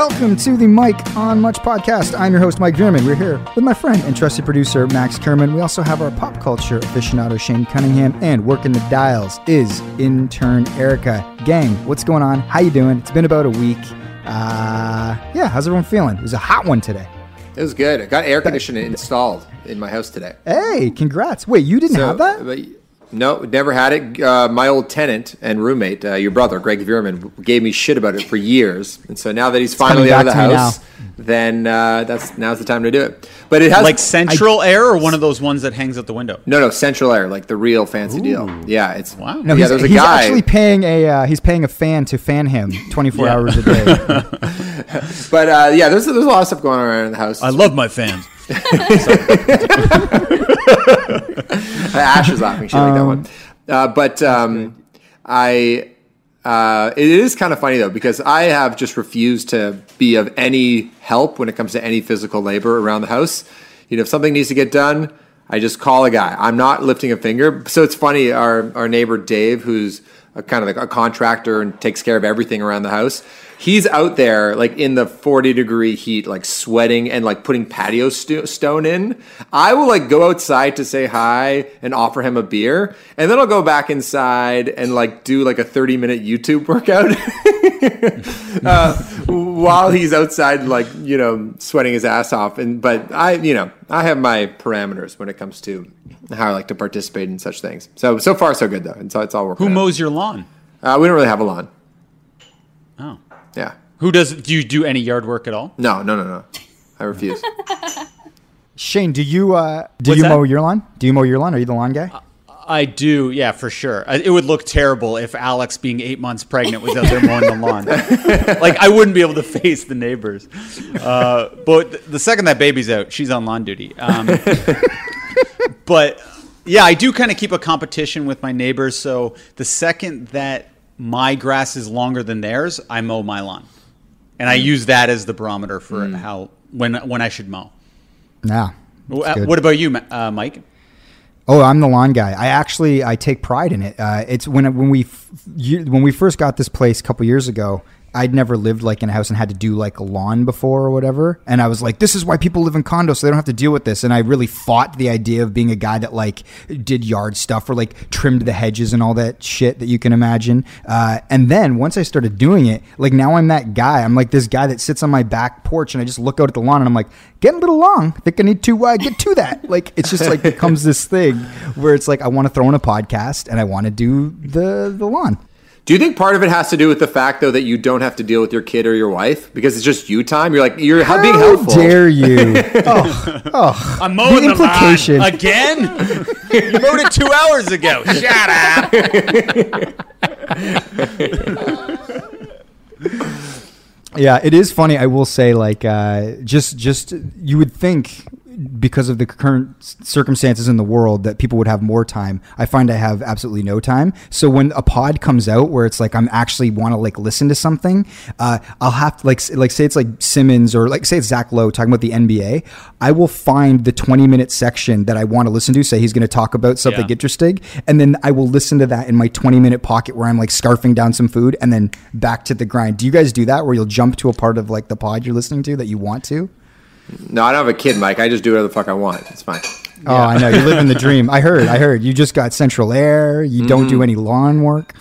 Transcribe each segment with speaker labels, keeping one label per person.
Speaker 1: Welcome to the Mike on Much podcast. I'm your host, Mike German. We're here with my friend and trusted producer, Max Kerman. We also have our pop culture aficionado, Shane Cunningham, and working the dials is intern Erica. Gang, what's going on? How you doing? It's been about a week. Uh, yeah, how's everyone feeling? It was a hot one today.
Speaker 2: It was good. I got air conditioning installed in my house today.
Speaker 1: Hey, congrats. Wait, you didn't have that?
Speaker 2: But- no, never had it. Uh, my old tenant and roommate, uh, your brother Greg Vierman, gave me shit about it for years, and so now that he's finally out of the
Speaker 1: coming back to me
Speaker 2: house, then uh, that's now's the time to do it. But it has
Speaker 3: Like central air or one of those ones that hangs out the window?
Speaker 2: no, no central air, like the real fancy deal. Yeah, it's
Speaker 3: Wow.
Speaker 1: No,
Speaker 2: yeah,
Speaker 1: he's,
Speaker 2: there's a
Speaker 1: he's
Speaker 2: guy.
Speaker 1: actually paying a uh, he's paying a fan to fan him 24
Speaker 3: Yeah.
Speaker 1: hours a day.
Speaker 2: but uh, yeah, there's there's a lot of stuff going on around the house.
Speaker 3: I love my fans.
Speaker 2: Ash is laughing. She like that one. Uh, but um, I, uh, it is kind of funny though because I have just refused to be of any help when it comes to any physical labor around the house. You know, if something needs to get done, I just call a guy. I'm not lifting a finger. So it's funny. Our our neighbor Dave, who's a kind of like a contractor and takes care of everything around the house. He's out there like in the 40 degree heat, like sweating and like putting patio stu- stone in. I will like go outside to say hi and offer him a beer. And then I'll go back inside and like do like a 30 minute YouTube workout uh, while he's outside, like, you know, sweating his ass off. And, but I, you know, I have my parameters when it comes to how I like to participate in such things. So, so far, so good though. And so it's all working.
Speaker 3: Who
Speaker 2: out.
Speaker 3: mows your lawn?
Speaker 2: Uh, we don't really have a lawn.
Speaker 3: Oh.
Speaker 2: Yeah.
Speaker 3: Who does? Do you do any yard work at all?
Speaker 2: No, no, no, no. I refuse.
Speaker 1: Shane, do you uh, do
Speaker 3: What's
Speaker 1: you
Speaker 3: that?
Speaker 1: mow your lawn? Do you mow your lawn? Are you the lawn guy?
Speaker 3: I do, yeah, for sure. It would look terrible if Alex, being eight months pregnant, was out there mowing the lawn. like I wouldn't be able to face the neighbors. Uh, but the second that baby's out, she's on lawn duty. Um, but yeah, I do kind of keep a competition with my neighbors. So the second that my grass is longer than theirs, I mow my lawn, and I use that as the barometer for how when when I should mow.
Speaker 1: Nah.
Speaker 3: Uh,
Speaker 1: good.
Speaker 3: what about you, uh, Mike?
Speaker 1: Oh, I'm the lawn guy. I actually I take pride in it. Uh, it's when when we when we first got this place a couple years ago. I'd never lived like in a house and had to do like a lawn before or whatever. And I was like, this is why people live in condos so they don't have to deal with this. And I really fought the idea of being a guy that like did yard stuff or like trimmed the hedges and all that shit that you can imagine. Uh, and then once I started doing it, like now I'm that guy. I'm like this guy that sits on my back porch and I just look out at the lawn and I'm like, getting a little long. I think I need to uh, get to that. Like it's just like becomes this thing where it's like I want to throw in a podcast and I want to do the the lawn.
Speaker 2: Do you think part of it has to do with the fact, though, that you don't have to deal with your kid or your wife because it's just you time? You're like you're
Speaker 1: How
Speaker 2: being helpful.
Speaker 1: How dare you? oh, oh.
Speaker 3: I'm mowing
Speaker 1: The
Speaker 3: the,
Speaker 1: implication.
Speaker 3: lawn again. you mowed it two hours ago. Shut up.
Speaker 1: Yeah, it is funny. I will say, like, uh, just just you would think because of the current circumstances in the world that people would have more time. I find I have absolutely no time. So when a pod comes out where it's like I'm actually want to like listen to something, uh, I'll have to like like say it's like Simmons or like say it's Zach Lowe talking about the NBA. I will find the 20 minute section that I want to listen to. Say he's going to talk about something
Speaker 3: Yeah.
Speaker 1: interesting, and then I will listen to that in my 20 minute pocket where I'm like scarfing down some food, and then back to the grind. Do you guys do that where you'll jump to a part of like the pod you're listening to that you want to?
Speaker 2: No, I don't have a kid, Mike. I just do whatever the fuck I want. It's fine.
Speaker 1: Oh, I know you live in the dream. I heard. I heard you just got central air. You don't
Speaker 3: Mm-hmm.
Speaker 1: do any lawn work.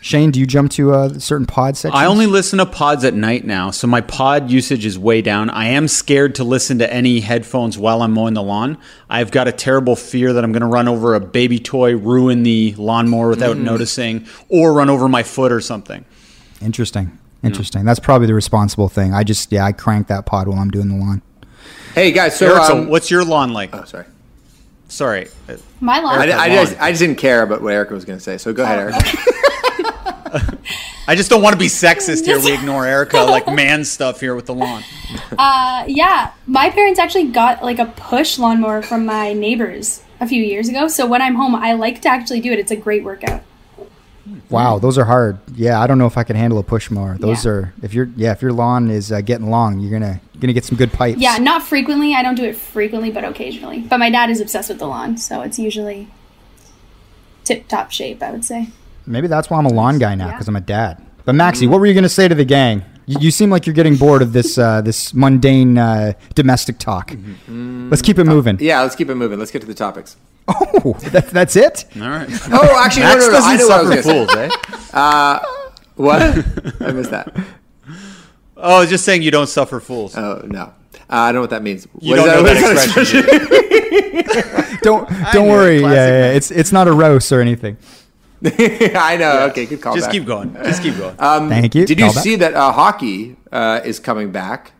Speaker 1: Shane, do you jump to a certain pod section?
Speaker 3: I only listen to pods at night now, so my pod usage is way down. I am scared to listen to any headphones while I'm mowing the lawn. I've got a terrible fear that I'm going to run over a baby toy, ruin the lawnmower without noticing, or run over my foot or something.
Speaker 1: Interesting. Interesting. That's probably the responsible thing. I just yeah, I crank that pod while I'm doing the lawn.
Speaker 2: Hey guys, so
Speaker 3: Eric,
Speaker 2: um,
Speaker 3: what's your lawn like?
Speaker 2: oh, sorry.
Speaker 3: Sorry.
Speaker 4: My lawn.
Speaker 2: I, I,
Speaker 3: lawn.
Speaker 2: just, I just didn't care about what Erica was going to say. So go ahead, Erica.
Speaker 3: I just don't want to be sexist here. We ignore Erica like man stuff here with the lawn.
Speaker 4: Uh, yeah, my parents actually got like a push lawnmower from my neighbors a few years ago. So when I'm home, I like to actually do it. It's a great workout.
Speaker 1: Wow, those are hard. Yeah, I don't know if I can handle a push mower. Those
Speaker 4: Yeah.
Speaker 1: are if your yeah if your lawn is uh, getting long, you're gonna you're gonna get some good pipes.
Speaker 4: Yeah, not frequently. I don't do it frequently, but occasionally. But my dad is obsessed with the lawn, so it's usually tip top shape, I would say.
Speaker 1: Maybe that's why I'm a lawn guy now
Speaker 4: Yeah.
Speaker 1: because I'm a dad. But Maxie, what were you gonna say to the gang? You, you seem like you're getting bored of this uh, this mundane uh, domestic talk. Let's keep it moving.
Speaker 2: Yeah, let's keep it moving. Let's get to the topics.
Speaker 1: Oh, that, that's it.
Speaker 3: All right.
Speaker 2: Oh, actually, no,
Speaker 3: Max
Speaker 2: no, no. I
Speaker 3: doesn't
Speaker 2: know what I was going to say.
Speaker 3: fools, eh?
Speaker 2: What? I missed that.
Speaker 3: Oh, I was just saying you don't suffer fools.
Speaker 2: Oh no, uh, I don't know what that means.
Speaker 3: you
Speaker 2: What is
Speaker 3: don't know
Speaker 2: what
Speaker 3: that
Speaker 2: is
Speaker 3: expression.
Speaker 1: Don't don't
Speaker 3: it.
Speaker 1: worry. Yeah, yeah, it's it's not a roast or anything.
Speaker 2: I know. Okay, good call.
Speaker 3: Just
Speaker 2: back.
Speaker 3: keep going. Just keep going.
Speaker 1: Thank you.
Speaker 2: Did you
Speaker 1: Call back.
Speaker 2: see that uh, hockey uh, is coming back,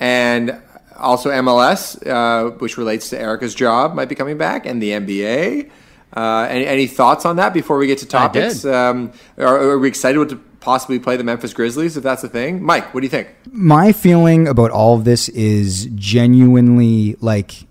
Speaker 2: and also MLS, uh, which relates to Erica's job, might be coming back, and the NBA. Uh, any, any thoughts on that before we get to topics?
Speaker 3: did.
Speaker 2: Um, are, are we excited to possibly play the Memphis Grizzlies if that's the thing? Mike, what do you think?
Speaker 1: my feeling about all of this is genuinely like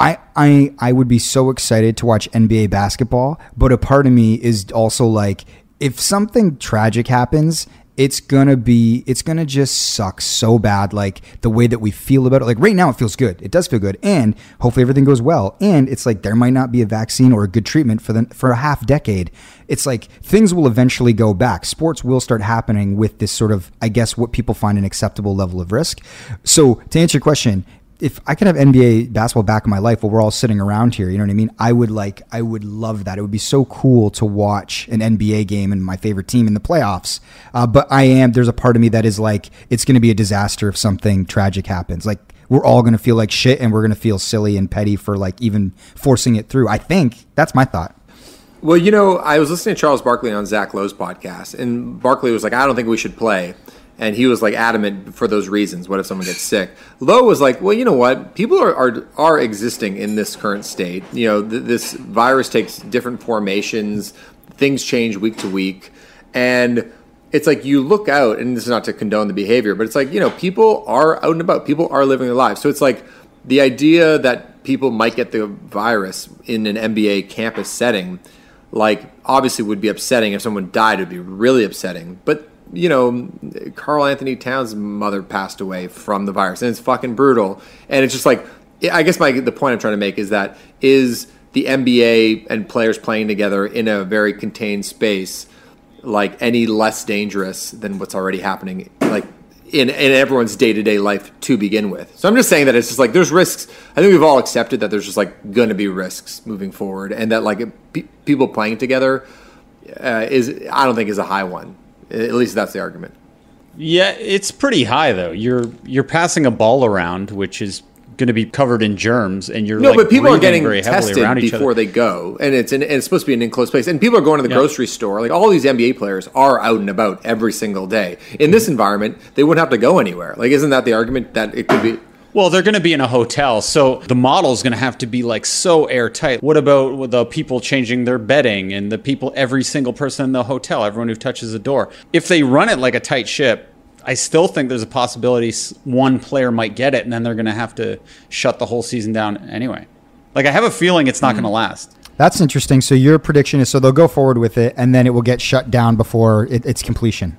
Speaker 1: I I I would be so excited to watch NBA basketball, but a part of me is also like if something tragic happens, it's gonna be it's gonna just suck so bad like the way that we feel about it. Like right now it feels good. It does feel good. And hopefully everything goes well. And it's like there might not be a vaccine or a good treatment for the for a half decade. It's like things will eventually go back. Sports will start happening with this sort of i guess what people find an acceptable level of risk. So to answer your question if I could have NBA basketball back in my life while we're all sitting around here, you know what I mean? I would like, I would love that. It would be so cool to watch an NBA game and my favorite team in the playoffs. Uh, but I am, there's a part of me that is like, it's going to be a disaster if something tragic happens. Like, we're all going to feel like shit and we're going to feel silly and petty for like even forcing it through. I think that's my thought.
Speaker 2: Well, you know, I was listening to Charles Barkley on Zach Lowe's podcast, and Barkley was like, I don't think we should play. And he was like adamant for those reasons. What if someone gets sick? Lowe was like, well, you know what? People are are, are existing in this current state. You know, th- this virus takes different formations. Things change week to week, and it's like you look out, and this is not to condone the behavior, but it's like you know, people are out and about. People are living their lives. So it's like the idea that people might get the virus in an NBA campus setting like obviously would be upsetting if someone died it would be really upsetting but you know Karl-Anthony Towns mother passed away from the virus and it's fucking brutal. And it's just like i guess my the point i'm trying to make is that is the nba and players playing together in a very contained space like any less dangerous than what's already happening like in, in everyone's day-to-day life to begin with? So i'm just saying that it's just like there's risks. I think we've all accepted that there's just like gonna be risks moving forward and that like pe- people playing together uh, is i don't think is a high one at least that's the argument.
Speaker 3: Yeah, it's pretty high though. You're you're passing a ball around, which is going to be covered in germs, and you're
Speaker 2: no
Speaker 3: like,
Speaker 2: but people are getting tested before they go and it's in, and it's supposed to be an enclosed place and people are going to the
Speaker 3: Yeah.
Speaker 2: grocery store. Like all these nba players are out and about every single day. In this mm-hmm. environment they wouldn't have to go anywhere. Like isn't that the argument that it could be
Speaker 3: Well, they're going to be in a hotel, so the model is going to have to be like so airtight. What about the people changing their bedding and the people, every single person in the hotel, everyone who touches the door? If they run it like a tight ship, I still think there's a possibility one player might get it, and then they're going to have to shut the whole season down anyway. Like I have a feeling it's not hmm. going to last.
Speaker 1: That's interesting. So your prediction is so they'll go forward with it and then it will get shut down before it, its completion.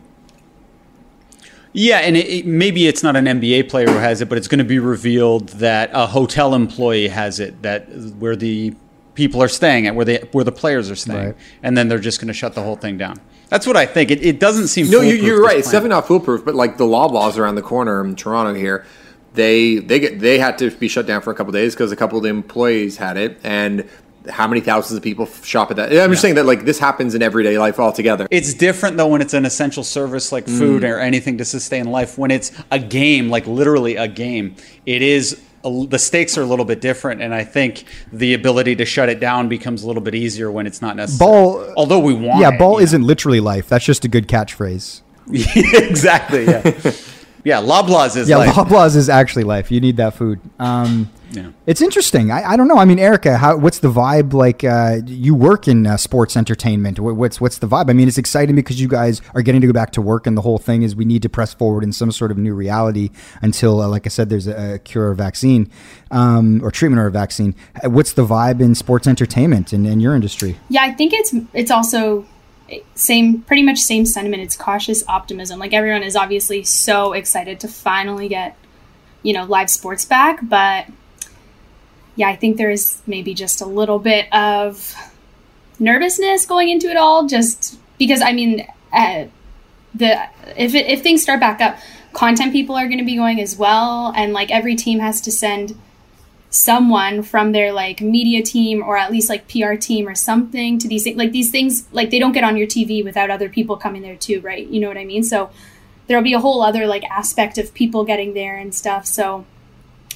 Speaker 3: Yeah, and it, it, maybe it's not an NBA player who has it, but it's going to be revealed that a hotel employee has it. That where the people are staying at, where the where the players are staying,
Speaker 1: Right.
Speaker 3: and then they're just going to shut the whole thing down. That's what I think. It, it doesn't seem.
Speaker 2: No, you,
Speaker 3: foolproof,
Speaker 2: you're right. It's definitely not foolproof, but like the law Loblaws around the corner in Toronto here, they they get they had to be shut down for a couple days because a couple of the employees had it, and how many thousands of people shop at that? I'm just saying that like this happens in everyday life altogether.
Speaker 3: It's different though when it's an essential service like
Speaker 2: Mm.
Speaker 3: food or anything to sustain life. When it's a game, like literally a game, it is a, the stakes are a little bit different, and I think the ability to shut it down becomes a little bit easier when it's not necessary.
Speaker 1: Ball-
Speaker 3: although we want,
Speaker 1: Yeah,
Speaker 3: it,
Speaker 1: ball
Speaker 3: you know.
Speaker 1: isn't literally life. That's just a good catchphrase.
Speaker 3: exactly. Yeah. yeah. Loblaws is
Speaker 1: Yeah,
Speaker 3: like
Speaker 1: Loblaws is actually life. You need that food. Um,
Speaker 3: Yeah.
Speaker 1: It's interesting. I, I don't know. I mean, Erica, how, what's the vibe like? Uh, you work in uh, sports entertainment. What's what's the vibe? I mean, it's exciting because you guys are getting to go back to work, and the whole thing is we need to press forward in some sort of new reality until, uh, like I said, there's a, a cure or vaccine um, or treatment or a vaccine. Uh, What's the vibe in sports entertainment and in your industry?
Speaker 4: Yeah, I think it's it's also same pretty much same sentiment. It's cautious optimism. Like everyone is obviously so excited to finally get you know live sports back, but yeah, I think there is maybe just a little bit of nervousness going into it all, just because I mean, uh, the if it, if things start back up, content people are going to be going as well, and like every team has to send someone from their like media team or at least like PR team or something to these things. like these things like they don't get on your TV without other people coming there too, right? You know what I mean? So there'll be a whole other like aspect of people getting there and stuff. So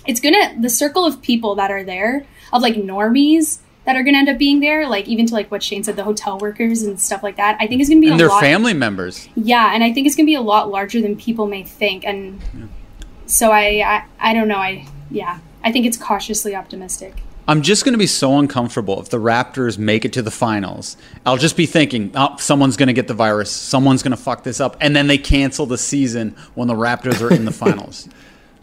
Speaker 4: it's gonna the circle of people that are there of like normies that are gonna end up being there, like even to like what Shane said, the hotel workers and stuff like that. I think is gonna be
Speaker 3: and their
Speaker 4: lot.
Speaker 3: family members.
Speaker 4: Yeah, and I think it's gonna be a lot larger than people may think. And so I, I I don't know. I yeah. I think it's cautiously optimistic.
Speaker 3: I'm just going to be so uncomfortable if the Raptors make it to the finals. I'll just be thinking, oh, someone's going to get the virus. Someone's going to fuck this up. And then they cancel the season when the Raptors are in the finals.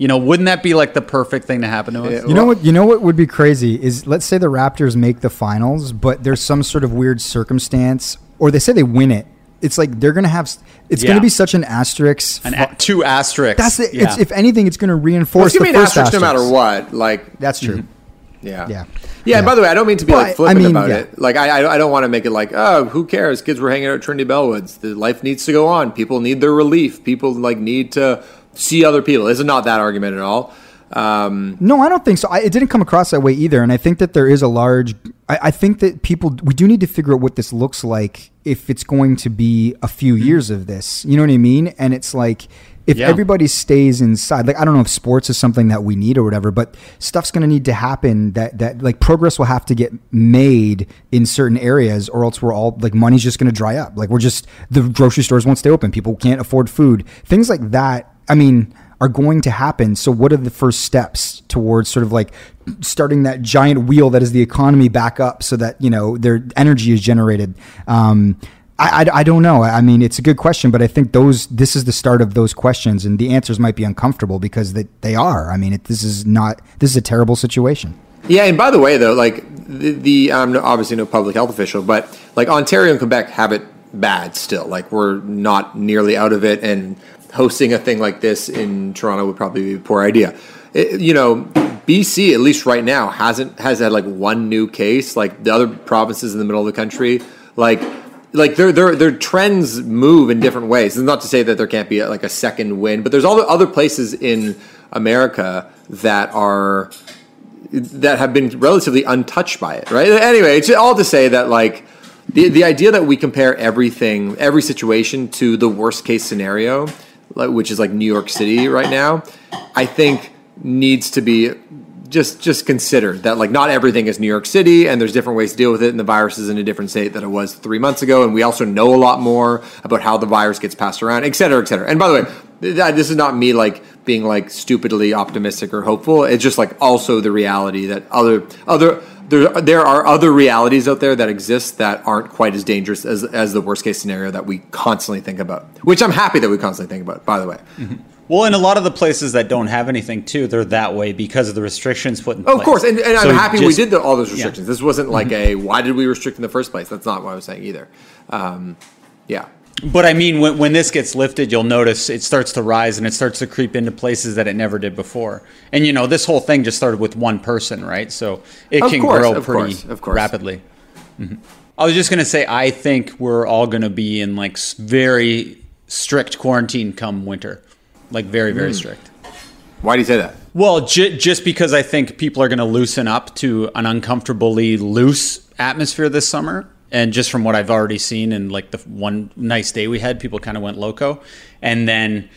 Speaker 3: You know, wouldn't that be like the perfect thing to happen to us?
Speaker 1: You know what? You know what would be crazy is let's say the Raptors make the finals, but there's some sort of weird circumstance, or they say they win it. It's like they're gonna have. It's
Speaker 3: Yeah.
Speaker 1: gonna be such an asterisk.
Speaker 3: An a- two asterisks.
Speaker 1: That's it.
Speaker 3: Yeah.
Speaker 1: It's, if anything, it's gonna
Speaker 2: Well,
Speaker 1: reinforce
Speaker 2: it's gonna
Speaker 1: the
Speaker 2: be an
Speaker 1: first
Speaker 2: asterisk no
Speaker 1: asterisk.
Speaker 2: matter what. Like,
Speaker 1: That's true. Mm-hmm.
Speaker 2: yeah,
Speaker 1: Yeah.
Speaker 2: yeah. And by the way, I don't mean to be
Speaker 1: But,
Speaker 2: like
Speaker 1: I
Speaker 2: flippant
Speaker 1: mean,
Speaker 2: about
Speaker 1: yeah.
Speaker 2: it. Like, I, I, I don't want to make it like, oh, who cares? Kids were hanging out at Trinity Bellwoods. The life needs to go on. People need their relief. People like need to see other people. Is not that argument at all. Um,
Speaker 1: No, I don't think so. I, it didn't come across that way either. And I think that there is a large. I, I think that people we do need to figure out what this looks like if it's going to be a few years of this. You know what I mean? And it's like if
Speaker 3: Yeah.
Speaker 1: everybody stays inside. Like I don't know if sports is something that we need or whatever, but stuff's going to need to happen. That that like progress will have to get made in certain areas, or else we're all like money's just going to dry up. Like we're just the grocery stores won't stay open. People can't afford food. Things like that. I mean are going to happen. So, what are the first steps towards sort of like starting that giant wheel that is the economy back up so that, you know, their energy is generated? Um, I, I, I don't know. I mean, it's a good question, but I think those this is the start of those questions, and the answers might be uncomfortable because they, they are. I mean, it, this is not this is a terrible situation.
Speaker 2: Yeah, and by the way, though, like the, the I'm obviously no public health official, but like Ontario and Quebec have it bad still. Like we're not nearly out of it, and hosting a thing like this in Toronto would probably be a poor idea. It- you know, BC at least right now hasn't has had like one new case. Like the other provinces in the middle of the country, like like their their their trends move in different ways. It's not to say that there can't be a, like a second win, but there's all the other places in America that are that have been relatively untouched by it, right? Anyway, it's all to say that like the the idea that we compare everything, every situation to the worst case scenario, which is like New York City right now, I think needs to be just just considered that like not everything is New York City and there's different ways to deal with it and the virus is in a different state than it was three months ago and we also know a lot more about how the virus gets passed around et cetera et cetera. And by the way this is not me like being like stupidly optimistic or hopeful. It's just like also the reality that other other there, there are other realities out there that exist that aren't quite as dangerous as, as the worst case scenario that we constantly think about which I'm happy that we constantly think about by the way mm-hmm.
Speaker 3: Well, in a lot of the places that don't have anything too, they're that way because of the restrictions put in place.
Speaker 2: Of course, and, and
Speaker 3: So
Speaker 2: I'm happy we did the, all those
Speaker 3: yeah.
Speaker 2: restrictions. This wasn't like a why did we restrict in the first place? That's not what I was saying either. Um, yeah,
Speaker 3: But I mean, when, when this gets lifted, you'll notice it starts to rise and it starts to creep into places that it never did before. And you know, this whole thing just started with one person, right? So it
Speaker 2: Of
Speaker 3: can
Speaker 2: course,
Speaker 3: grow pretty
Speaker 2: course, course.
Speaker 3: rapidly. Mhm. I was just going to say, I think we're all going to be in like very strict quarantine come winter, like very, very hmm. strict.
Speaker 2: why do you say that?
Speaker 3: Well, j- just because I think people are going to loosen up to an uncomfortably loose atmosphere this summer. And just from what I've already seen and like the one nice day we had, people kind of went loco. And then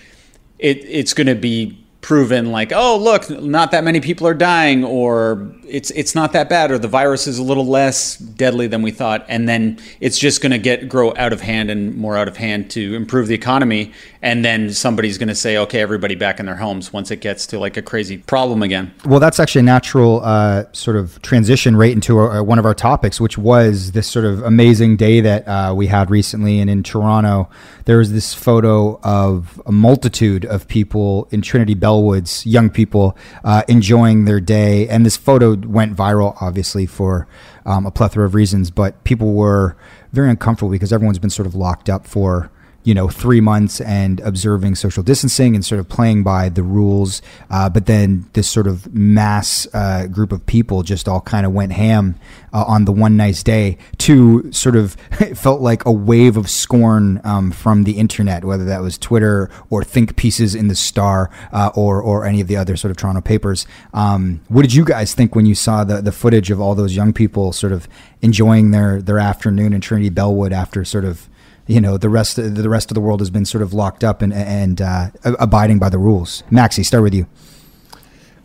Speaker 3: it, it's going to be proven like, oh, look, not that many people are dying, or it's it's not that bad, or the virus is a little less deadly than we thought. And then it's just going to get grow out of hand and more out of hand to improve the economy. And then somebody's going to say, okay, everybody back in their homes once it gets to like a crazy problem again.
Speaker 1: Well, that's actually a natural uh, sort of transition right into uh one of our topics, which was this sort of amazing day that uh, we had recently. And in Toronto, there was this photo of a multitude of people in Trinity Bellwoods, young people uh, enjoying their day. And this photo went viral, obviously, for um, a plethora of reasons, but people were very uncomfortable because everyone's been sort of locked up for you know, three months and observing social distancing and sort of playing by the rules. Uh, but then this sort of mass uh, group of people just all kind of went ham uh, on the one nice day to sort of felt like a wave of scorn um, from the internet, whether that was Twitter or think pieces in the Star uh, or or any of the other sort of Toronto papers. Um, what did you guys think when you saw the the footage of all those young people sort of enjoying their their afternoon in Trinity Bellwood after sort of you know the rest of, the rest of the world has been sort of locked up and and uh, abiding by the rules. Maxi, start with you.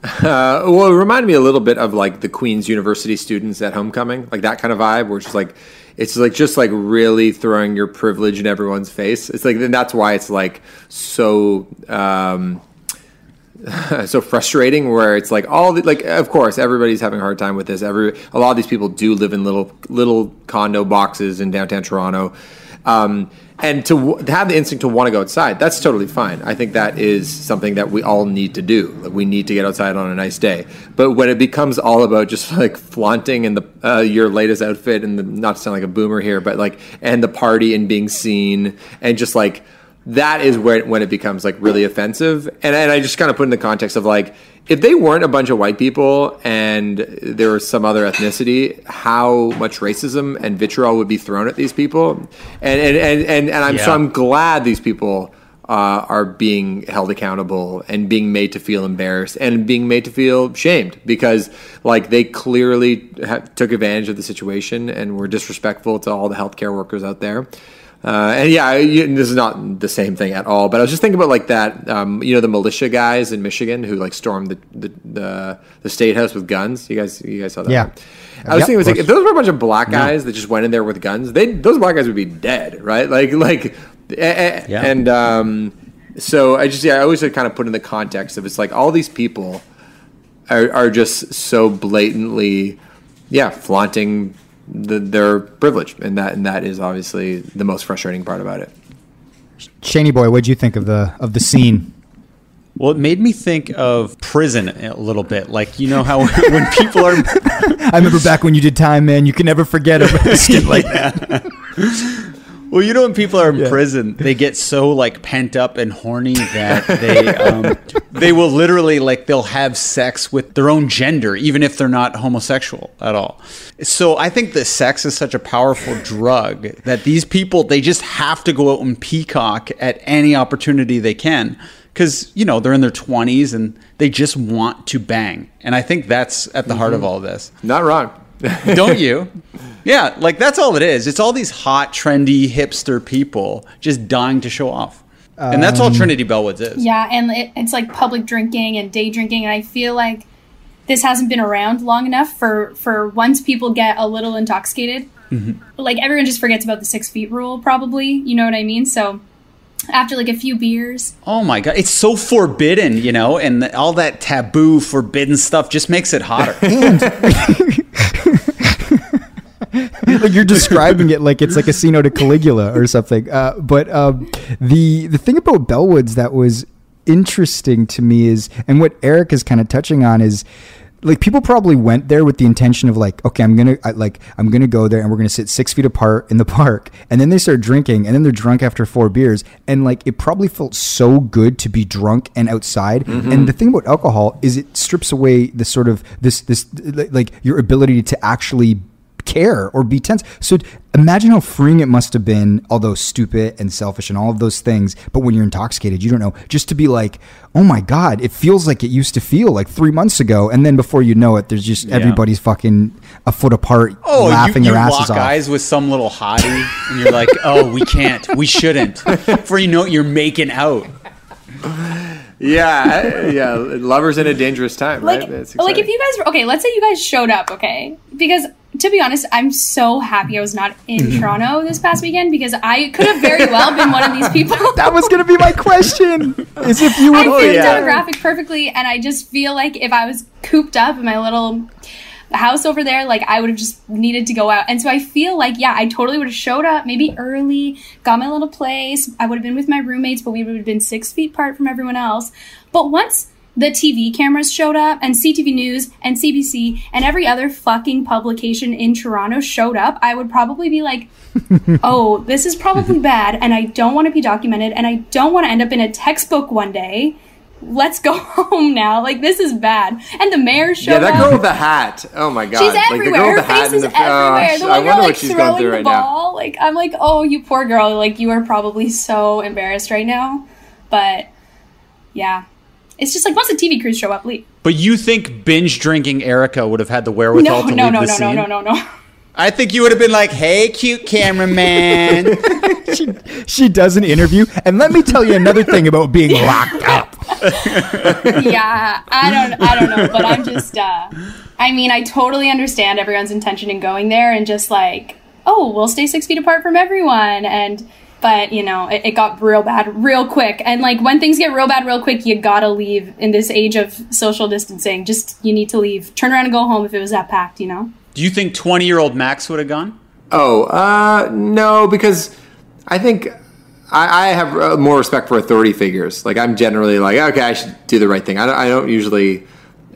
Speaker 2: Uh, well, it reminded me a little bit of like the Queen's University students at homecoming, like that kind of vibe, where it's like it's like just like really throwing your privilege in everyone's face. It's like and that's why it's like so. Um, so frustrating where it's like all the, like of course everybody's having a hard time with this every a lot of these people do live in little little condo boxes in downtown toronto um, and to, to, have the instinct to want to go outside, that's totally fine. I think that is something that we all need to do. We need to get outside on a nice day. But when it becomes all about just like flaunting in the uh, your latest outfit and the, not to sound like a boomer here, but like and the party and being seen and just like that is where when it becomes like really offensive. And, and I just kind of put in the context of like if they weren't a bunch of white people and there was some other ethnicity, how much racism and vitriol would be thrown at these people? And and and and, and I'm yeah. so I'm glad these people. Uh, are being held accountable and being made to feel embarrassed and being made to feel shamed because like they clearly took advantage of the situation and were disrespectful to all the healthcare workers out there uh, and yeah, you, this is not the same thing at all. But I was just thinking about like that, um, you know, the militia guys in Michigan who like stormed the the, the, the state house with guns. You guys, you guys saw that?
Speaker 1: Yeah.
Speaker 2: Right? I was yep, thinking, was like, if those were a bunch of black guys that just went in there with guns, they those black guys would be dead, right? Like, like, yeah. and um, so I just yeah, I always kind of put in the context of it's like all these people are, are just so blatantly, yeah, flaunting the, their privilege, and that and that is obviously the most frustrating part about it.
Speaker 1: Shaney boy, what do you think of the of the scene?
Speaker 3: Well, it made me think of prison a little bit. Like you know how when people are.
Speaker 1: I remember back when you did time, man. You can never forget a skit like that.
Speaker 3: Well, you know when people are in yeah. prison, they get so like pent up and horny that they um, they will literally like they'll have sex with their own gender, even if they're not homosexual at all. So I think that sex is such a powerful drug that these people they just have to go out and peacock at any opportunity they can because you know they're in their 20s and they just want to bang and i think that's at the mm-hmm. heart of mm-hmm. all this
Speaker 2: not wrong
Speaker 3: don't you yeah, like that's all it is. It's all these hot, trendy, hipster people just dying to show off. and that's all um, Trinity Bellwoods is.
Speaker 4: Yeah, and it, it's like public drinking and day drinking. And I feel like this hasn't been around long enough for, for once people get a little intoxicated, mm-hmm. like everyone just forgets about the six feet rule, probably. You know what I mean? So after like a few beers.
Speaker 3: Oh my god, it's so forbidden, you know, and all that taboo, forbidden stuff just makes it hotter.
Speaker 1: like you're describing it like it's like a Casino de Caligula or something. Uh, but um, the the thing about Bellwoods that was interesting to me is, and what Eric is kind of touching on is like people probably went there with the intention of like okay i'm gonna I, like i'm gonna go there and we're gonna sit six feet apart in the park and then they start drinking and then they're drunk after four beers and like it probably felt so good to be drunk and outside mm-hmm. and the thing about alcohol is it strips away the sort of this this like your ability to actually care or be tense. So imagine how freeing it must have been, although stupid and selfish and all of those things. But when you're intoxicated, you don't know, just to be like, oh my God, it feels like it used to feel like three months ago. And then before you know it, there's just yeah. everybody's fucking a foot apart, oh, laughing you, you their asses off.
Speaker 3: guys with some little hottie, and you're like, oh, we can't, we shouldn't. Before you know it, you're making out.
Speaker 2: Yeah, yeah, lovers in a dangerous time,
Speaker 4: like,
Speaker 2: right?
Speaker 4: Like if you guys were okay, let's say you guys showed up, okay, because to be honest, I'm so happy I was not in. Toronto this past weekend because I could have very well been one of these people.
Speaker 1: that was going to be my question. Is if you would.
Speaker 4: I fit oh, yeah. demographic perfectly, and I just feel like if I was cooped up in my little house over there, like I would have just needed to go out. And so I feel like, yeah, I totally would have showed up maybe early, got my little place. I would have been with my roommates, but we would have been six feet apart from everyone else. But once the TV cameras showed up and CTV News and CBC and every other fucking publication in Toronto showed up, I would probably be like, oh, this is probably bad and I don't want to be documented and I don't want to end up in a textbook one day. Let's go home now. Like this is bad. And the mayor showed up.
Speaker 2: Yeah, that
Speaker 4: up.
Speaker 2: girl with the hat. Oh my god.
Speaker 4: She's
Speaker 2: Like, the
Speaker 4: everywhere.
Speaker 2: girl
Speaker 4: Her
Speaker 2: with the hat
Speaker 4: face is
Speaker 2: and the- oh,
Speaker 4: everywhere. The
Speaker 2: I
Speaker 4: one girl
Speaker 2: wonder
Speaker 4: like
Speaker 2: what she's going
Speaker 4: throwing the
Speaker 2: right now.
Speaker 4: ball. Like I'm like, oh, you poor girl. Like you are probably so embarrassed right now. But yeah, it's just like once the TV crews show up, leave.
Speaker 3: But you think binge drinking Erica would have had the wherewithal
Speaker 4: No,
Speaker 3: to
Speaker 4: no,
Speaker 3: leave
Speaker 4: no,
Speaker 3: the
Speaker 4: no, no,
Speaker 3: scene?
Speaker 4: no, no, no.
Speaker 3: I think you would have been like, "Hey, cute cameraman."
Speaker 1: she, she does an interview, and let me tell you another thing about being locked up.
Speaker 4: yeah, I don't, I don't know, but I'm just, uh, I mean, I totally understand everyone's intention in going there and just like, oh, we'll stay six feet apart from everyone, and but you know, it, it got real bad real quick, and like when things get real bad real quick, you gotta leave in this age of social distancing. Just you need to leave, turn around and go home if it was that packed, you know.
Speaker 3: Do you think twenty-year-old Max would have gone?
Speaker 2: Oh, uh, no, because I think I, I have uh, more respect for authority figures. Like I'm generally like, okay, I should do the right thing. I don't, I don't usually,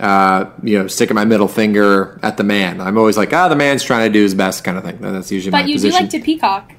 Speaker 2: uh, you know, stick my middle finger at the man. I'm always like, ah, the man's trying to do his best, kind of thing. That's usually
Speaker 4: But
Speaker 2: my
Speaker 4: you
Speaker 2: position.
Speaker 4: do like to peacock.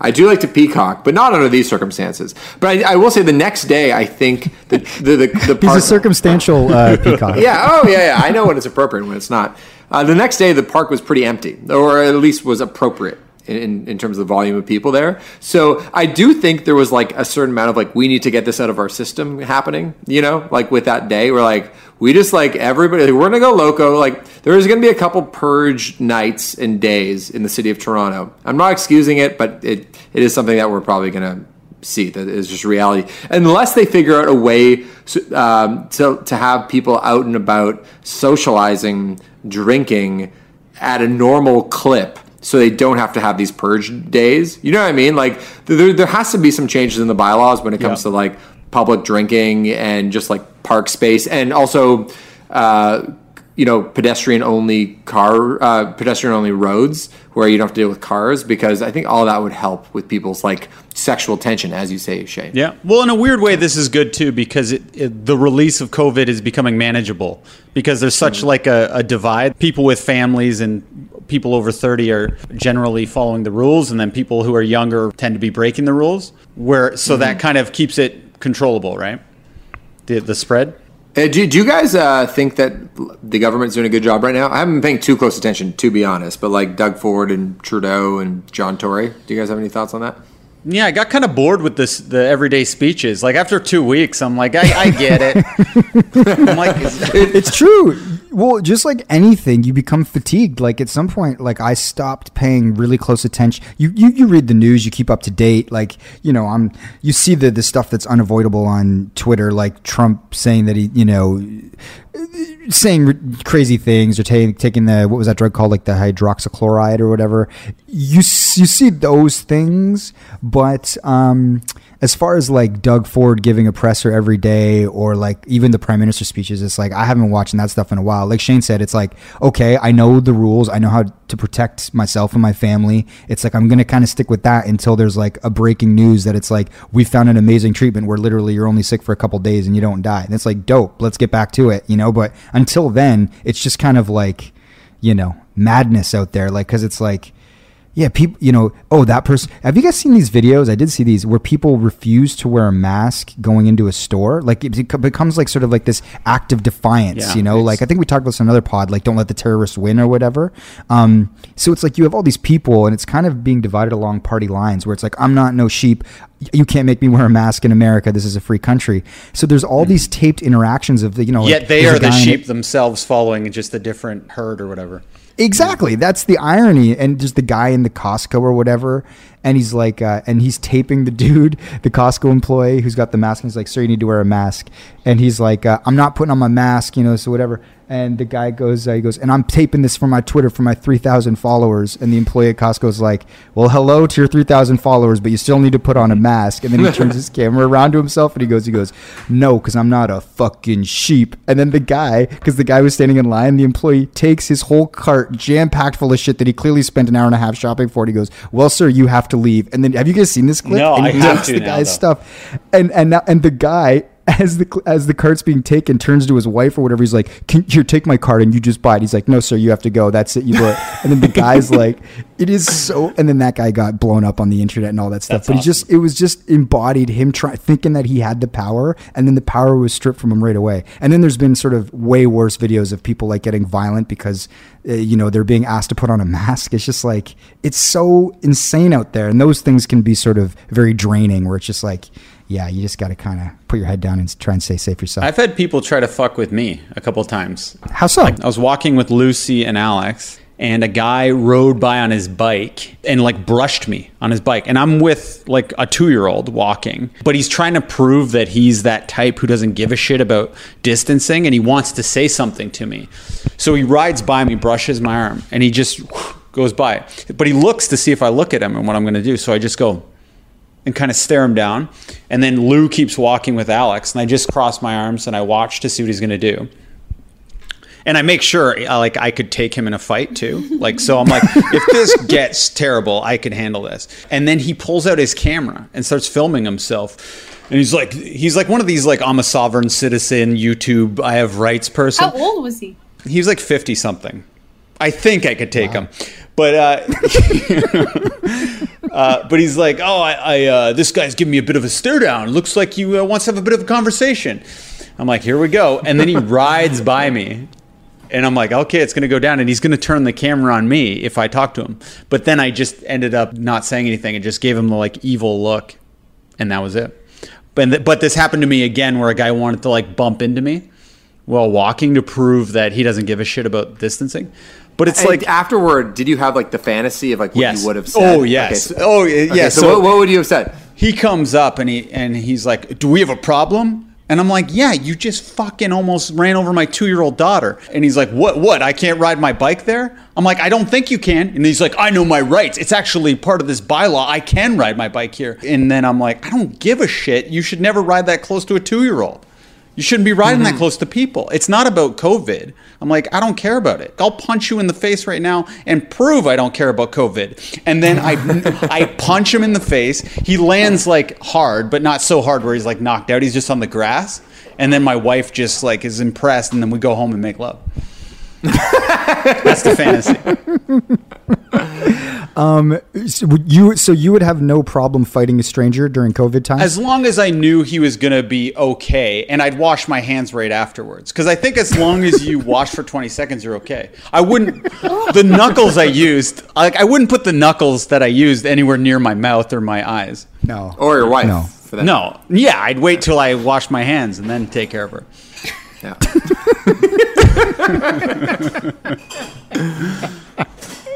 Speaker 2: I do like to peacock, but not under these circumstances. But I, I will say, the next day, I think the the the, the
Speaker 1: He's a circumstantial uh, peacock.
Speaker 2: yeah. Oh, yeah, yeah. I know when it's appropriate and when it's not. Uh, the next day, the park was pretty empty, or at least was appropriate in, in terms of the volume of people there. So I do think there was like a certain amount of like, we need to get this out of our system happening, you know, like with that day, we're like, we just like everybody, like, we're going to go loco. Like, there is going to be a couple purge nights and days in the city of Toronto. I'm not excusing it, but it, it is something that we're probably going to see that is just reality unless they figure out a way um, to, to have people out and about socializing drinking at a normal clip so they don't have to have these purge days you know what i mean like there, there has to be some changes in the bylaws when it comes
Speaker 3: Yeah.
Speaker 2: to like public drinking and just like park space and also uh, you know pedestrian only car uh, pedestrian only roads where you don't have to deal with cars because i think all that would help with people's like sexual tension as you say Shane.
Speaker 3: Yeah. Well, in a weird way, this is good too because it, it, the release of COVID is becoming manageable because there's such like a, a divide. People with families and people over 30 are generally following the rules, and then people who are younger tend to be breaking the rules. Where so that kind of keeps it controllable, right? The the spread.
Speaker 2: Uh, do, do you guys uh, think that the government's doing a good job right now? I haven't been paying too close attention, to be honest. But like Doug Ford and Trudeau and John Tory, do you guys have any thoughts on that?
Speaker 3: Yeah, I got kind of bored with this the everyday speeches. Like after two weeks, I'm like, I, I get it. I'm like,
Speaker 1: it's true. Well, just like anything, you become fatigued. Like at some point, like I stopped paying really close attention. You you, you read the news, you keep up to date. Like you know, I'm you see the the stuff that's unavoidable on Twitter, like Trump saying that he you know saying crazy things or ta- taking the what was that drug called? Like the hydroxychloride or whatever. You you see those things but um as far as like Doug Ford giving a presser every day or like even the prime minister speeches it's like I haven't watching that stuff in a while. Like Shane said it's like okay I know the rules. I know how to protect myself and my family. It's like I'm going to kind of stick with that until there's like a breaking news that it's like we found an amazing treatment where literally you're only sick for a couple days and you don't die. And it's like dope let's get back to it you know but until then it's just kind of like you know madness out there like because it's like yeah people you know oh that person have you guys seen these videos? I did see these where people refuse to wear a mask going into a store. Like it becomes like sort of like this act of defiance
Speaker 3: Yeah,
Speaker 1: you know? like i think we talked about this in another pod like don't let the terrorists win or whatever. Um, so it's like you have all these people and it's kind of being divided along party lines where it's like i'm not no sheep. You can't make me wear a mask in america. This is a free country. So there's all these taped interactions of the you know like,
Speaker 3: yet they are the sheep themselves following just a different herd or whatever.
Speaker 1: Exactly. That's the irony. And just the guy in the Costco or whatever, and he's like, uh, and he's taping the dude, the Costco employee who's got the mask, and he's like, "Sir, you need to wear a mask." And he's like, uh, "I'm not putting on my mask, you know, so whatever." And the guy goes, uh, he goes, and I'm taping this for my Twitter for my 3,000 followers. And the employee at Costco's like, "Well, hello to your 3,000 followers, but you still need to put on a mask." And then he turns his camera around to himself and he goes, he goes, "No, because I'm not a fucking sheep." And then the guy, because the guy was standing in line, the employee takes his whole cart jam packed full of shit that he clearly spent an hour and a half shopping for. And he goes, "Well, sir, you have to leave." And then have you guys seen this clip?
Speaker 3: No,
Speaker 1: and
Speaker 3: I
Speaker 1: he
Speaker 3: have to
Speaker 1: the
Speaker 3: now,
Speaker 1: guy's
Speaker 3: though.
Speaker 1: stuff, and and now, and the guy as the as the cart's being taken, turns to his wife or whatever. He's like, Can, "Here, take my card and you just buy it." He's like, "No, sir, you have to go. That's it. You do it." And then the guy's like, "It is so." And then that guy got blown up on the internet and all that stuff.
Speaker 3: That's
Speaker 1: but he just it was just embodied him trying thinking that he had the power, and then the power was stripped from him right away. And then there's been sort of way worse videos of people like getting violent because uh, you know they're being asked to put on a mask. It's just like it's so insane out there, and those things can be sort of very draining. Where it's just like, yeah, you just got to kind of put your head down and try and stay safe yourself.
Speaker 3: I've had people try to fuck with me a couple times.
Speaker 1: How so?
Speaker 3: I was walking with Lucy and Alex, and a guy rode by on his bike and like brushed me on his bike. And I'm with like a two year old walking, but he's trying to prove that he's that type who doesn't give a shit about distancing and he wants to say something to me. So he rides by me, brushes my arm, and he just goes by. But he looks to see if I look at him and what I'm going to do. So I just go, and kind of stare him down. And then Lou keeps walking with Alex, and I just cross my arms and I watch to see what he's going to do. And I make sure, uh, like, I could take him in a fight too. Like, so I'm like, if this gets terrible, I could handle this. And then he pulls out his camera and starts filming himself. And he's like, he's like one of these, like, I'm a sovereign citizen, YouTube, I have rights person.
Speaker 4: How old was he?
Speaker 3: He was like 50 something. I think I could take him. But uh, uh, but he's like, oh, I, I uh, this guy's giving me a bit of a stare down. Looks like he uh, wants to have a bit of a conversation. I'm like, here we go. And then he rides by me. And I'm like, okay, it's going to go down. And he's going to turn the camera on me if I talk to him. But then I just ended up not saying anything and just gave him the like evil look. And that was it. But, but this happened to me again where a guy wanted to like bump into me while walking to prove that he doesn't give a shit about distancing. But it's
Speaker 2: And
Speaker 3: like,
Speaker 2: afterward, did you have like the fantasy of like what
Speaker 3: yes.
Speaker 2: you would have oh, said?
Speaker 3: Oh, yes.
Speaker 2: Okay, so,
Speaker 3: oh, yeah.
Speaker 2: okay, so, what, what would you have said?
Speaker 3: he comes up and he and he's like, "Do we have a problem?" And I'm like, "Yeah, you just fucking almost ran over my 2-year-old daughter." And he's like, "What? What? I can't ride my bike there?" I'm like, "I don't think you can." And he's like, "I know my rights. It's actually part of this bylaw. I can ride my bike here." And then I'm like, "I don't give a shit. You should never ride that close to a 2-year-old." You shouldn't be riding that mm-hmm. close to people. It's not about COVID. I'm like, I don't care about it. I'll punch you in the face right now and prove I don't care about COVID. And then I, I punch him in the face. He lands like hard, but not so hard where he's like knocked out. He's just on the grass. And then my wife just like is impressed, and then we go home and make love. That's the fantasy.
Speaker 1: Um, so would you so you would have no problem fighting a stranger during COVID time?
Speaker 3: As long as I knew he was going to be okay, and I'd wash my hands right afterwards. Because I think as long as you wash for 20 seconds, you're okay. I wouldn't, the knuckles I used, like, I wouldn't put the knuckles that I used anywhere near my mouth or my eyes.
Speaker 1: no.
Speaker 2: Or your wife?
Speaker 1: No.
Speaker 2: For that.
Speaker 3: No. Yeah, I'd wait till I wash my hands and then take care of her.
Speaker 2: Yeah.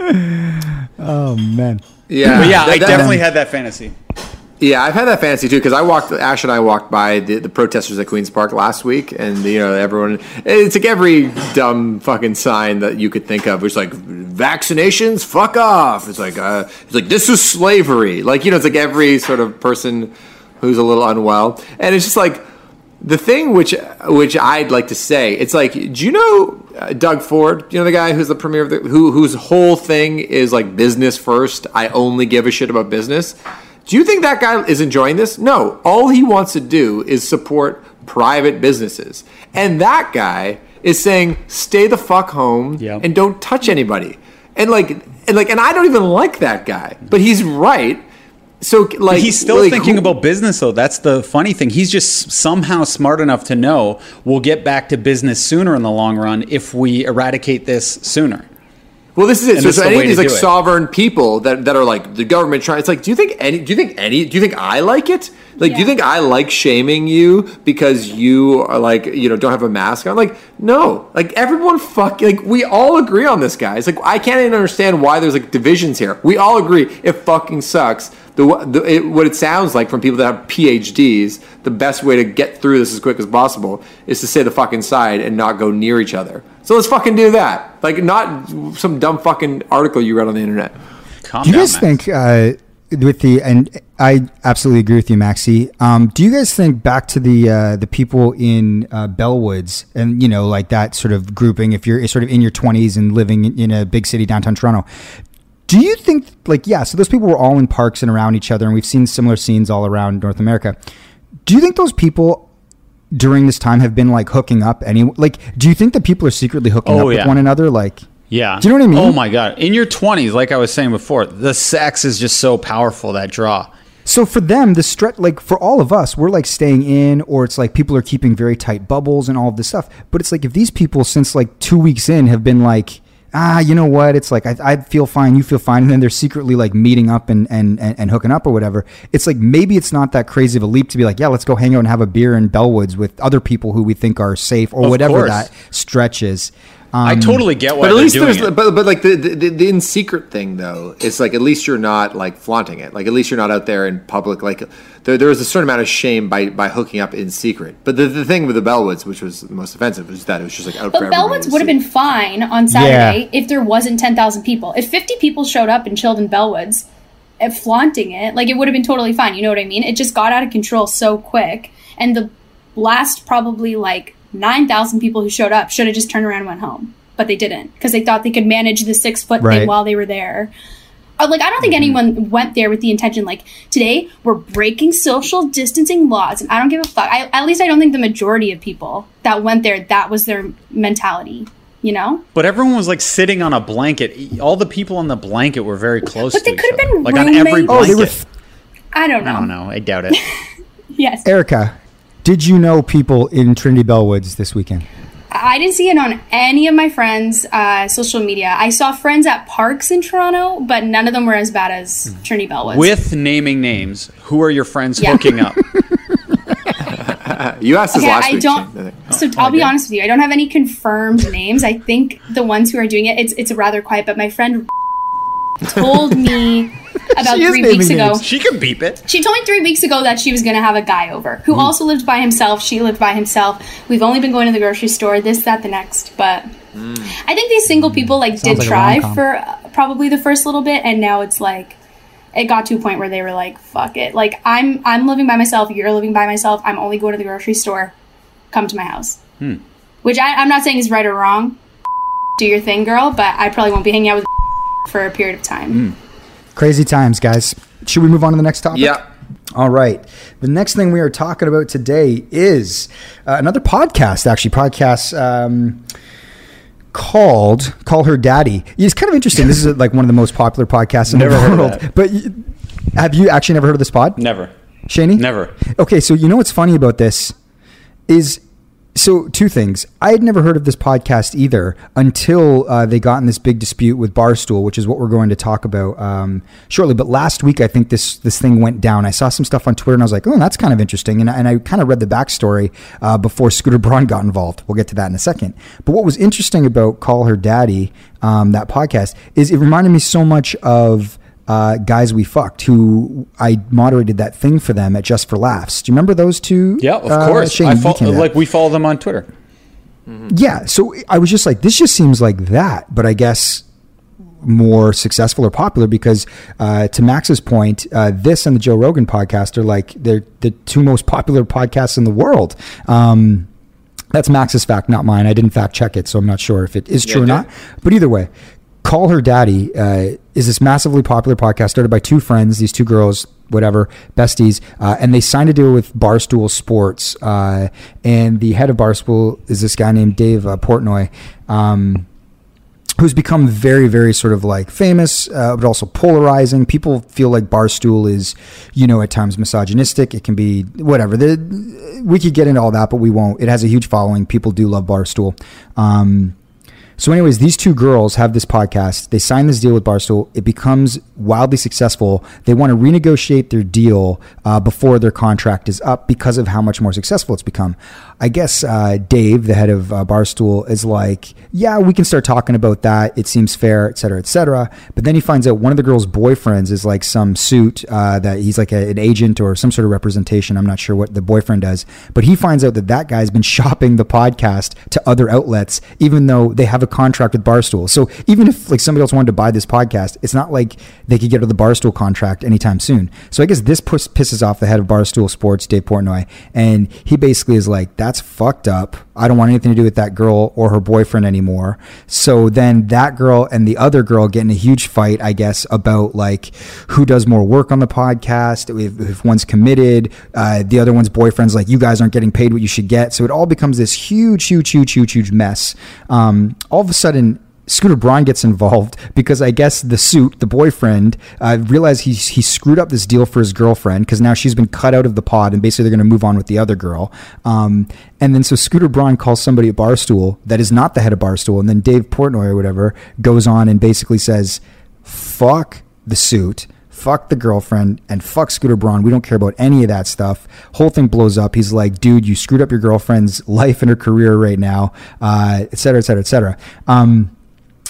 Speaker 1: Oh man.
Speaker 2: Yeah.
Speaker 3: But yeah,
Speaker 2: that-
Speaker 3: I
Speaker 2: that-
Speaker 3: definitely had that fantasy.
Speaker 2: Yeah, I've had that fantasy too because I walked. Ash and I walked by the, the protesters at Queens Park last week, and you know everyone. It's like every dumb fucking sign that you could think of. It's like vaccinations, fuck off. It's like uh, it's like this is slavery. Like you know, it's like every sort of person who's a little unwell, and it's just like the thing which which I'd like to say. It's like, do you know uh, Doug Ford? You know the guy who's the premier of the who whose whole thing is like business first. I only give a shit about business. Do you think that guy is enjoying this? No. All he wants to do is support private businesses. And that guy is saying, stay the fuck home
Speaker 3: Yep.
Speaker 2: and don't touch anybody. And like and like and I don't even like that guy. But he's right. So like
Speaker 3: He's still
Speaker 2: like,
Speaker 3: thinking
Speaker 2: who-
Speaker 3: about business, though. That's the funny thing. He's just somehow smart enough to know we'll get back to business sooner in the long run if we eradicate this sooner.
Speaker 2: Well, this is it.
Speaker 3: And
Speaker 2: So,
Speaker 3: this
Speaker 2: so
Speaker 3: is the
Speaker 2: any
Speaker 3: way
Speaker 2: of these like
Speaker 3: do it.
Speaker 2: sovereign people that, that are like the government trying. It's like, do you think any? Do you think any? Do you think I like it? Like, do you think I like shaming you because you are like you know don't have a mask on? Like, no. Like everyone, fuck. Like we all agree on this, guys. Like I can't even understand why there's like divisions here. We all agree it fucking sucks. The, the it, what it sounds like from people that have PhDs, the best way to get through this as quick as possible is to stay the fucking side and not go near each other. So let's fucking do that. Like not some dumb fucking article you read on the internet.
Speaker 3: Calm
Speaker 1: Do you
Speaker 3: down,
Speaker 1: guys
Speaker 3: Max.
Speaker 1: think uh, with the and I absolutely agree with you, Maxie. Um, do you guys think back to the uh, the people in uh, Bellwoods and you know like that sort of grouping? If you're sort of in your twenties and living in, in a big city downtown Toronto, do you think like yeah? So those people were all in parks and around each other, and we've seen similar scenes all around North America. Do you think those people during this time have been like hooking up any like do you think that people are secretly hooking
Speaker 3: Oh,
Speaker 1: up
Speaker 3: yeah.
Speaker 1: with one another like
Speaker 3: Yeah.
Speaker 1: Do you know what I mean?
Speaker 3: Oh my god. In your 20s, like I was saying before, the sex is just so powerful that draw.
Speaker 1: So for them, the stretch, like for all of us, we're like staying in, or it's like people are keeping very tight bubbles and all of this stuff. But it's like if these people, since like two weeks in, have been like, ah, you know what? It's like I, I feel fine, you feel fine, and then they're secretly like meeting up and, and and and hooking up or whatever. It's like maybe it's not that crazy of a leap to be like, yeah, let's go hang out and have a beer in Bellwoods with other people who we think are safe or
Speaker 3: Of
Speaker 1: whatever
Speaker 3: course.
Speaker 1: that stretch is.
Speaker 3: I
Speaker 1: Um,
Speaker 3: totally get why
Speaker 2: But at least
Speaker 3: doing
Speaker 2: there's,
Speaker 3: it.
Speaker 2: but, but like the, the the in secret thing though, it's like at least you're not like flaunting it. Like at least you're not out there in public. Like there, there was a certain amount of shame by by hooking up in secret. But the, the thing with the Bellwoods, which was the most offensive, was that it was just like out for
Speaker 4: But
Speaker 2: everybody
Speaker 4: Bellwoods would have been fine on Saturday if there wasn't 10,000 people. If 50 people showed up and chilled in Bellwoods, uh, flaunting it, like it would have been totally fine. You know what I mean? It just got out of control so quick. And the last probably like 9,000 people who showed up should have just turned around and went home. But they didn't because they thought they could manage the six foot
Speaker 1: Right.
Speaker 4: thing while they were there. Uh, Like, I don't think anyone went there with the intention, like, today we're breaking social distancing laws, and I don't give a fuck. I, at least I don't think the majority of people that went there, that was their mentality, you know?
Speaker 3: But everyone was like sitting on a blanket. All the people on the blanket were very close
Speaker 4: But
Speaker 3: to
Speaker 4: they
Speaker 3: each
Speaker 4: could have
Speaker 3: other.
Speaker 4: been
Speaker 3: like on every
Speaker 4: roommates.
Speaker 1: Oh,
Speaker 3: blanket.
Speaker 1: they were. F-
Speaker 4: I don't know.
Speaker 3: I don't know. I doubt it.
Speaker 4: Yes.
Speaker 1: Erica, did you know people in Trinity Bellwoods this weekend?
Speaker 4: I didn't see it on any of my friends' uh, social media. I saw friends at parks in Toronto, but none of them were as bad as Trinity Bellwoods.
Speaker 3: With naming names, who are your friends
Speaker 4: Yeah.
Speaker 3: hooking up?
Speaker 2: You asked this
Speaker 4: Okay,
Speaker 2: last
Speaker 4: I
Speaker 2: week.
Speaker 4: don't.
Speaker 2: Shane, I think.
Speaker 4: So I'll be honest with you. I don't have any confirmed names. I think the ones who are doing it, it's it's rather quiet. But my friend told me about three weeks ago.
Speaker 1: names.
Speaker 3: she can beep it.
Speaker 4: She told me three weeks ago that she was going to have a guy over who hmm. also lived by himself. She lived by himself. We've only been going to the grocery store, this, that, the next. But hmm. I think these single people like did
Speaker 1: like
Speaker 4: try for uh, probably the first little bit, and now it's like it got to a point where they were like, "Fuck it!" Like I'm I'm living by myself. You're living by myself. I'm only going to the grocery store. Come to my house. Hmm. Which I, I'm not saying is right or wrong. Do your thing, girl. But I probably won't be hanging out with for a period of time.
Speaker 1: Crazy times, guys. Should we move on to the next topic?
Speaker 2: Yeah.
Speaker 1: All right. The next thing we are talking about today is uh, another podcast, actually, podcast um, called Call Her Daddy. It's kind of interesting. This is like one of the most popular podcasts in
Speaker 3: Never
Speaker 1: the
Speaker 3: heard of
Speaker 1: world.
Speaker 3: that.
Speaker 1: But you, have you actually never heard of this pod?
Speaker 3: Never.
Speaker 1: Shaney?
Speaker 3: Never.
Speaker 1: Okay, so you know what's funny about this is so two things. I had never heard of this podcast either until uh, they got in this big dispute with Barstool, which is what we're going to talk about um, shortly. But last week, I think this this thing went down. I saw some stuff on Twitter, and I was like, "Oh, that's kind of interesting." And, I- and I kind of read the backstory uh, before Scooter Braun got involved. We'll get to that in a second. But what was interesting about Call Her Daddy, um, that podcast, is it reminded me so much of uh, guys we fucked who I moderated that thing for them at Just for Laughs. Do you remember those two?
Speaker 3: Yeah, of
Speaker 1: Uh,
Speaker 3: course.
Speaker 1: Shane,
Speaker 3: I
Speaker 1: you
Speaker 3: fol-
Speaker 1: came to that.
Speaker 3: like we follow them on Twitter.
Speaker 1: yeah. So I was just like, this just seems like that, but I guess more successful or popular because uh, to Max's point, uh, this and the Joe Rogan podcast are like they're the two most popular podcasts in the world. Um, that's Max's fact, not mine. I didn't fact check it, so I'm not sure if it is true or not. But either way, Call Her Daddy uh, is this massively popular podcast started by two friends, these two girls, whatever, besties, uh, and they signed a deal with Barstool Sports. Uh, and the head of Barstool is this guy named Dave uh, Portnoy. Um, who's become very, very sort of like famous, uh, but also polarizing. People feel like Barstool is, you know, at times misogynistic. It can be whatever. The, we could get into all that, but we won't. It has a huge following. People do love Barstool. Um, so, anyways, these two girls have this podcast. They sign this deal with Barstool. It becomes wildly successful. They want to renegotiate their deal uh, before their contract is up because of how much more successful it's become. I guess uh, Dave, the head of uh, Barstool, is like, yeah, we can start talking about that. It seems fair, et cetera, et cetera. But then he finds out one of the girl's boyfriends is like some suit uh, that he's like a, an agent or some sort of representation. I'm not sure what the boyfriend does. But he finds out that that guy's been shopping the podcast to other outlets, even though they have a contract with Barstool. So even if like somebody else wanted to buy this podcast, it's not like they could get rid of the Barstool contract anytime soon. So I guess this puss, pisses off the head of Barstool Sports, Dave Portnoy, and he basically is like, "That's fucked up. I don't want anything to do with that girl or her boyfriend anymore." So then that girl and the other girl get in a huge fight, I guess, about like who does more work on the podcast. If, if one's committed, uh, the other one's boyfriend's like, "You guys aren't getting paid what you should get." So it all becomes this huge, huge, huge, huge, huge mess. Um, all of a sudden, Scooter Braun gets involved because I guess the suit, the boyfriend, uh, realized he he screwed up this deal for his girlfriend because now she's been cut out of the pod and basically they're going to move on with the other girl. Um, and then so Scooter Braun calls somebody at Barstool that is not the head of Barstool, and then Dave Portnoy or whatever goes on and basically says, "Fuck the suit." Fuck the girlfriend and fuck Scooter Braun. We don't care about any of that stuff. Whole thing blows up. He's like, dude, you screwed up your girlfriend's life and her career right now, uh, et cetera, et cetera, et cetera. Um,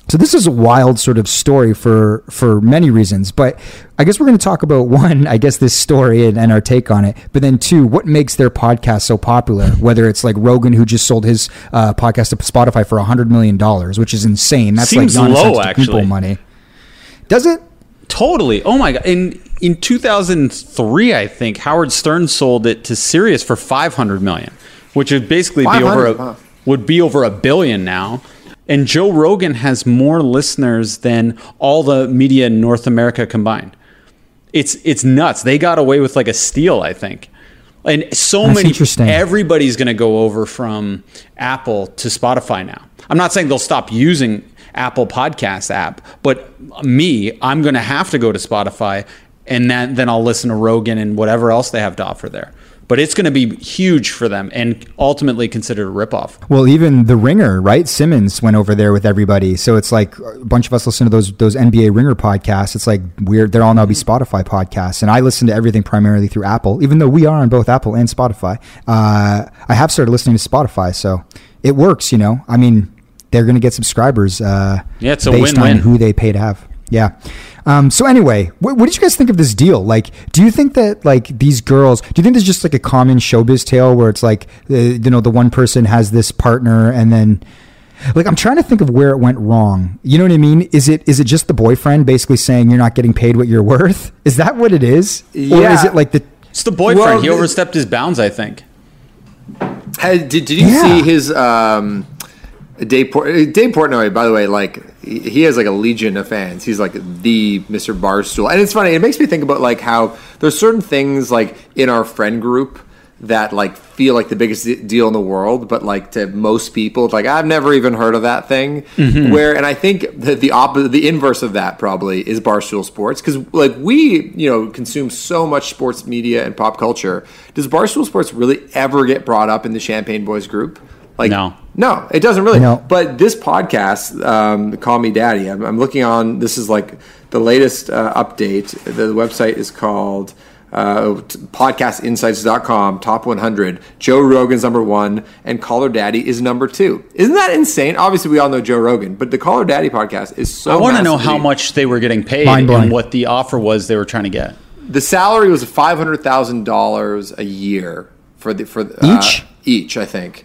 Speaker 1: so this is a wild sort of story for for many reasons, but I guess we're going to talk about one, I guess this story and, and, our take on it, but then two, what makes their podcast so popular? Whether it's like Rogan who just sold his uh, podcast to Spotify for a hundred million dollars, which is insane. That's
Speaker 3: Seems
Speaker 1: like nonsense
Speaker 3: low, actually.
Speaker 1: people money. Does it?
Speaker 3: Totally. Oh my god. In in 2003, I think Howard Stern sold it to Sirius for 500 million, which would basically be over a,
Speaker 2: 500, wow.
Speaker 3: would be over a billion now. And Joe Rogan has more listeners than all the media in North America combined. It's it's nuts. They got away with like a steal, I think. And so
Speaker 1: That's
Speaker 3: many
Speaker 1: interesting.
Speaker 3: everybody's going to go over from Apple to Spotify now. I'm not saying they'll stop using Apple Podcast app, but me, I'm going to have to go to Spotify and then then I'll listen to Rogan and whatever else they have to offer there. But it's going to be huge for them and ultimately considered a ripoff.
Speaker 1: Well, even the Ringer, right? Simmons went over there with everybody, so it's like a bunch of us listen to those those NBA Ringer podcasts. It's like weird; they're all now be Spotify podcasts, and I listen to everything primarily through Apple, even though we are on both Apple and Spotify. Uh, I have started listening to Spotify, so it works. You know, I mean, they're going to get subscribers. Uh,
Speaker 3: Yeah, it's a
Speaker 1: based
Speaker 3: win-win.
Speaker 1: on who they pay to have. Yeah. Um, so anyway, what, what did you guys think of this deal? Like, do you think that like these girls? Do you think this is just like a common showbiz tale where it's like, uh, you know, the one person has this partner and then, like, I'm trying to think of where it went wrong. You know what I mean? Is it is it just the boyfriend basically saying you're not getting paid what you're worth? Is that what it is? Or is it like the
Speaker 3: It's the boyfriend.
Speaker 2: Well,
Speaker 3: he overstepped his bounds, I think.
Speaker 2: Hey, did, did you
Speaker 1: Yeah.
Speaker 2: see his um, Dave Port- uh, Dave Portnoy? By the way, like he has like a legion of fans. He's like the Mr. Barstool, and it's funny. It makes me think about like how there's certain things like in our friend group that like feel like the biggest deal in the world, but like to most people, like I've never even heard of that thing. Where, and I think that the opposite, the inverse of that probably is Barstool Sports because like we, you know, consume so much sports media and pop culture. Does Barstool Sports really ever get brought up in the Champagne Boys group? Like,
Speaker 3: No.
Speaker 2: No, it doesn't really.
Speaker 1: No.
Speaker 2: But this podcast, um, Call Me Daddy, I'm, I'm looking on. This is like the latest uh, update. The website is called uh, podcastinsights.com, top 100. Joe Rogan's number one, and Call Her Daddy is number two. Isn't that insane? Obviously, we all know Joe Rogan, but the Call Her Daddy podcast is so.
Speaker 3: I want to know how much they were getting paid
Speaker 1: Mind-blowing.
Speaker 3: and what the offer was they were trying to get.
Speaker 2: The salary was five hundred thousand dollars a year for the for uh,
Speaker 1: Each?
Speaker 2: each, I think,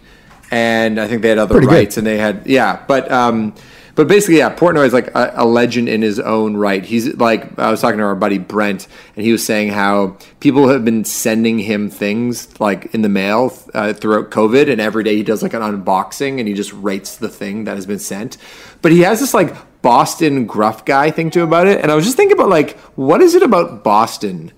Speaker 2: and I think they had other
Speaker 1: Pretty good.
Speaker 2: rights, and they had yeah, but um, but basically, yeah, Portnoy is like a, a legend in his own right. He's like I was talking to our buddy Brent, and he was saying how people have been sending him things like in the mail uh, throughout COVID, and every day he does like an unboxing, and he just rates the thing that has been sent. But he has this like Boston gruff guy thing to about it, and I was just thinking about like what is it about Boston?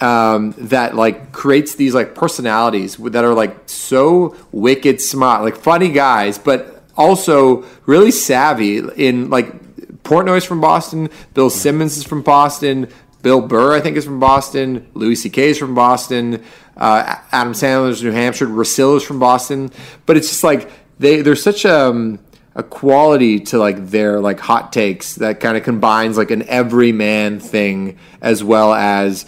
Speaker 2: Um, that like creates these like personalities that are like so wicked smart, like funny guys, but also really savvy in like Portnoy's from Boston, Bill Simmons is from Boston, Bill Burr I think is from Boston, Louis C.K. is from Boston, uh, Adam Sandler's New Hampshire, Rosillo's from Boston, but it's just like they they're such a um, a quality to like their like hot takes that kind of combines like an everyman thing as well as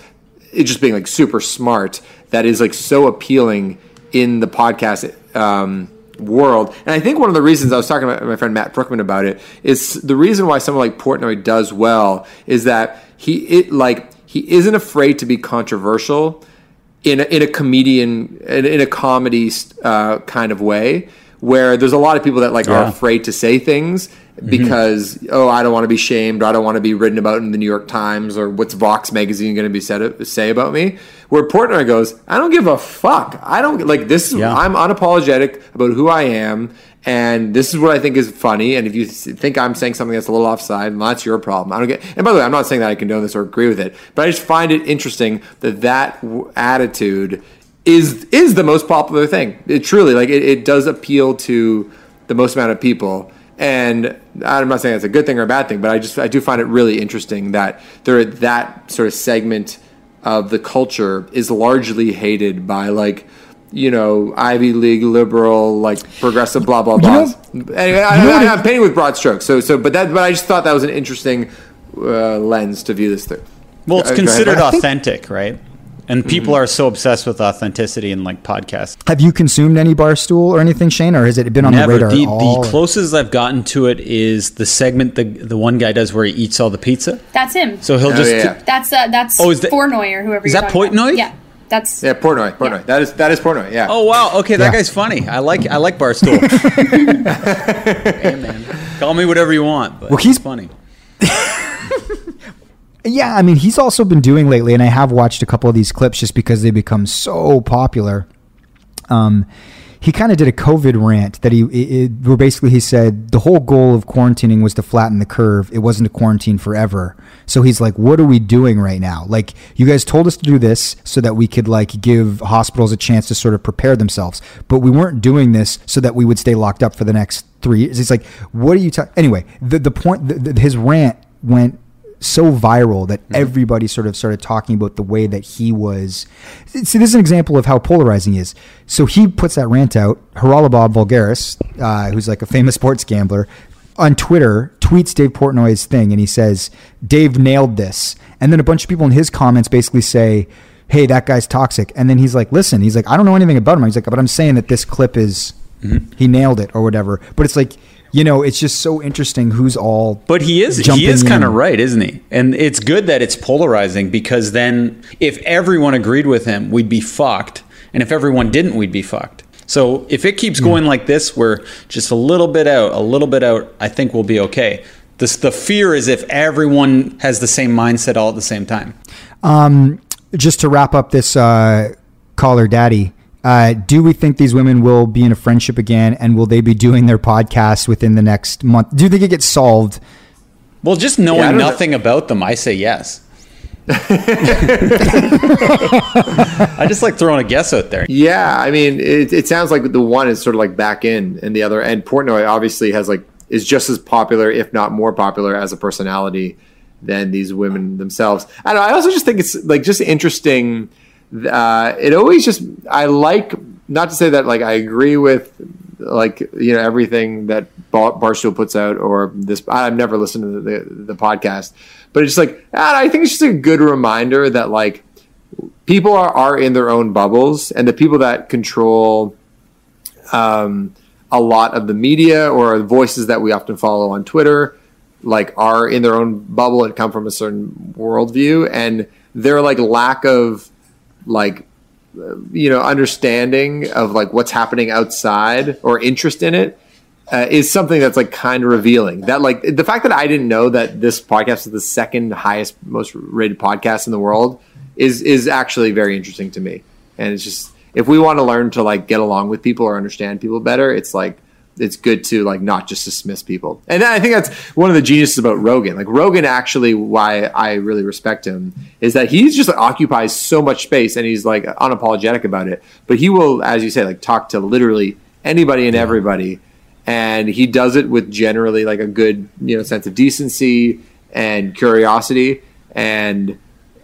Speaker 2: it just being like super smart that is like so appealing in the podcast um, world. And I think one of the reasons I was talking about my friend Matt Brookman about it is the reason why someone like Portnoy does well is that he it like he isn't afraid to be controversial in a, in a comedian in, in a comedy uh, kind of way where there's a lot of people that like are afraid to say things
Speaker 3: Mm-hmm.
Speaker 2: because oh I don't want to be shamed or I don't want to be written about in the New York Times or what's Vox magazine going to be said say about me. Where Portnoy goes, I don't give a fuck. I don't like this.
Speaker 3: Yeah.
Speaker 2: I'm unapologetic about who I am, and this is what I think is funny. And if you think I'm saying something that's a little offside, well, that's your problem. I don't get. And by the way, I'm not saying that I condone this or agree with it, but I just find it interesting that that w- attitude is is the most popular thing. It truly like it, it does appeal to the most amount of people. And I'm not saying that's a good thing or a bad thing, but I just I do find it really interesting that there that sort of segment of the culture is largely hated by like you know Ivy League liberal like progressive blah blah blah. anyway, I,
Speaker 1: you know what
Speaker 2: I, am painting with broad strokes. So so but that but I just thought that was an interesting uh, lens to view this through.
Speaker 3: Well, it's
Speaker 2: Go- go
Speaker 3: considered
Speaker 1: I think-
Speaker 3: authentic, right? And people are so obsessed with authenticity and like podcasts.
Speaker 1: Have you consumed any barstool or anything, Shane, or has it been on the
Speaker 3: Never.
Speaker 1: radar
Speaker 3: The,
Speaker 1: at all?
Speaker 3: the closest I've gotten to it is the segment the the one guy does where he eats all the pizza.
Speaker 4: That's him.
Speaker 3: So he'll
Speaker 2: Oh,
Speaker 3: just
Speaker 2: yeah.
Speaker 4: that's uh, that's
Speaker 3: Oh, is that-
Speaker 4: Portnoy or whoever.
Speaker 3: Is that
Speaker 4: talking about.
Speaker 3: Portnoy?
Speaker 4: Yeah, that's
Speaker 2: Yeah, Portnoy, Portnoy.
Speaker 4: Yeah.
Speaker 2: That is that is Portnoy. Yeah.
Speaker 3: Oh wow! Okay, that
Speaker 1: Yeah.
Speaker 3: guy's funny. I like I like Barstool. hey man, call me whatever you want. But
Speaker 1: Well, he's-
Speaker 3: he's funny.
Speaker 1: Yeah, I mean, he's also been doing lately, and I have watched a couple of these clips just because they become so popular. Um, he kind of did a COVID rant that he, it, where basically he said the whole goal of quarantining was to flatten the curve. It wasn't to quarantine forever. So he's like, what are we doing right now? Like, you guys told us to do this so that we could like give hospitals a chance to sort of prepare themselves, but we weren't doing this so that we would stay locked up for the next three years. It's like, what are you talking? Anyway, the the point, the, the, his rant went so viral that everybody sort of started talking about the way that he was. See, this is an example of how polarizing he is. So he puts that rant out. Haralabos Voulgaris, uh, who's like a famous sports gambler, on Twitter tweets Dave Portnoy's thing, and he says, "Dave nailed this." And then a bunch of people in his comments basically say, "Hey, that guy's toxic." And then he's like, "Listen," he's like, "I don't know anything about him." He's like, "But I'm saying that this clip is." He nailed it or whatever. But it's like, you know, it's just so interesting who's all
Speaker 3: But he is he is kind of right, isn't he? And it's good that it's polarizing because then if everyone agreed with him, we'd be fucked, and if everyone didn't, we'd be fucked. So if it keeps going like this, we're just a little bit out, a little bit out. I think we'll be okay. This, the fear is if everyone has the same mindset all at the same time.
Speaker 1: Um, just to wrap up this uh, Call Her Daddy, uh, do we think these women will be in a friendship again, and will they be doing their podcast within the next month? Do you think it gets solved?
Speaker 3: Well, just knowing
Speaker 2: don't know.
Speaker 3: nothing about them, I say yes. I just like throwing a guess out there.
Speaker 2: Yeah, I mean, it, it sounds like the one is sort of like back in, and the other, and Portnoy obviously has like is just as popular, if not more popular, as a personality than these women themselves. I know. I also just think it's like just interesting. Uh, it always just I like not to say that like I agree with like you know everything that Bar- Barstool puts out or this. I've never listened to the the, the podcast, but it's just like I think it's just a good reminder that like people are, are in their own bubbles and the people that control um, a lot of the media or voices that we often follow on twitter like are in their own bubble and come from a certain worldview and their like lack of like you know understanding of like what's happening outside or interest in it uh, is something that's like kind of revealing. That like the fact that I didn't know that this podcast is the second highest most rated podcast in the world is is actually very interesting to me. And it's just if we want to learn to like get along with people or understand people better, it's like it's good to like not just dismiss people. And I think that's one of the geniuses about Rogan. Like Rogan actually why I really respect him is that he's just like, occupies so much space and he's like unapologetic about it. But he will as you say like talk to literally anybody and everybody and he does it with generally like a good you know sense of decency and curiosity and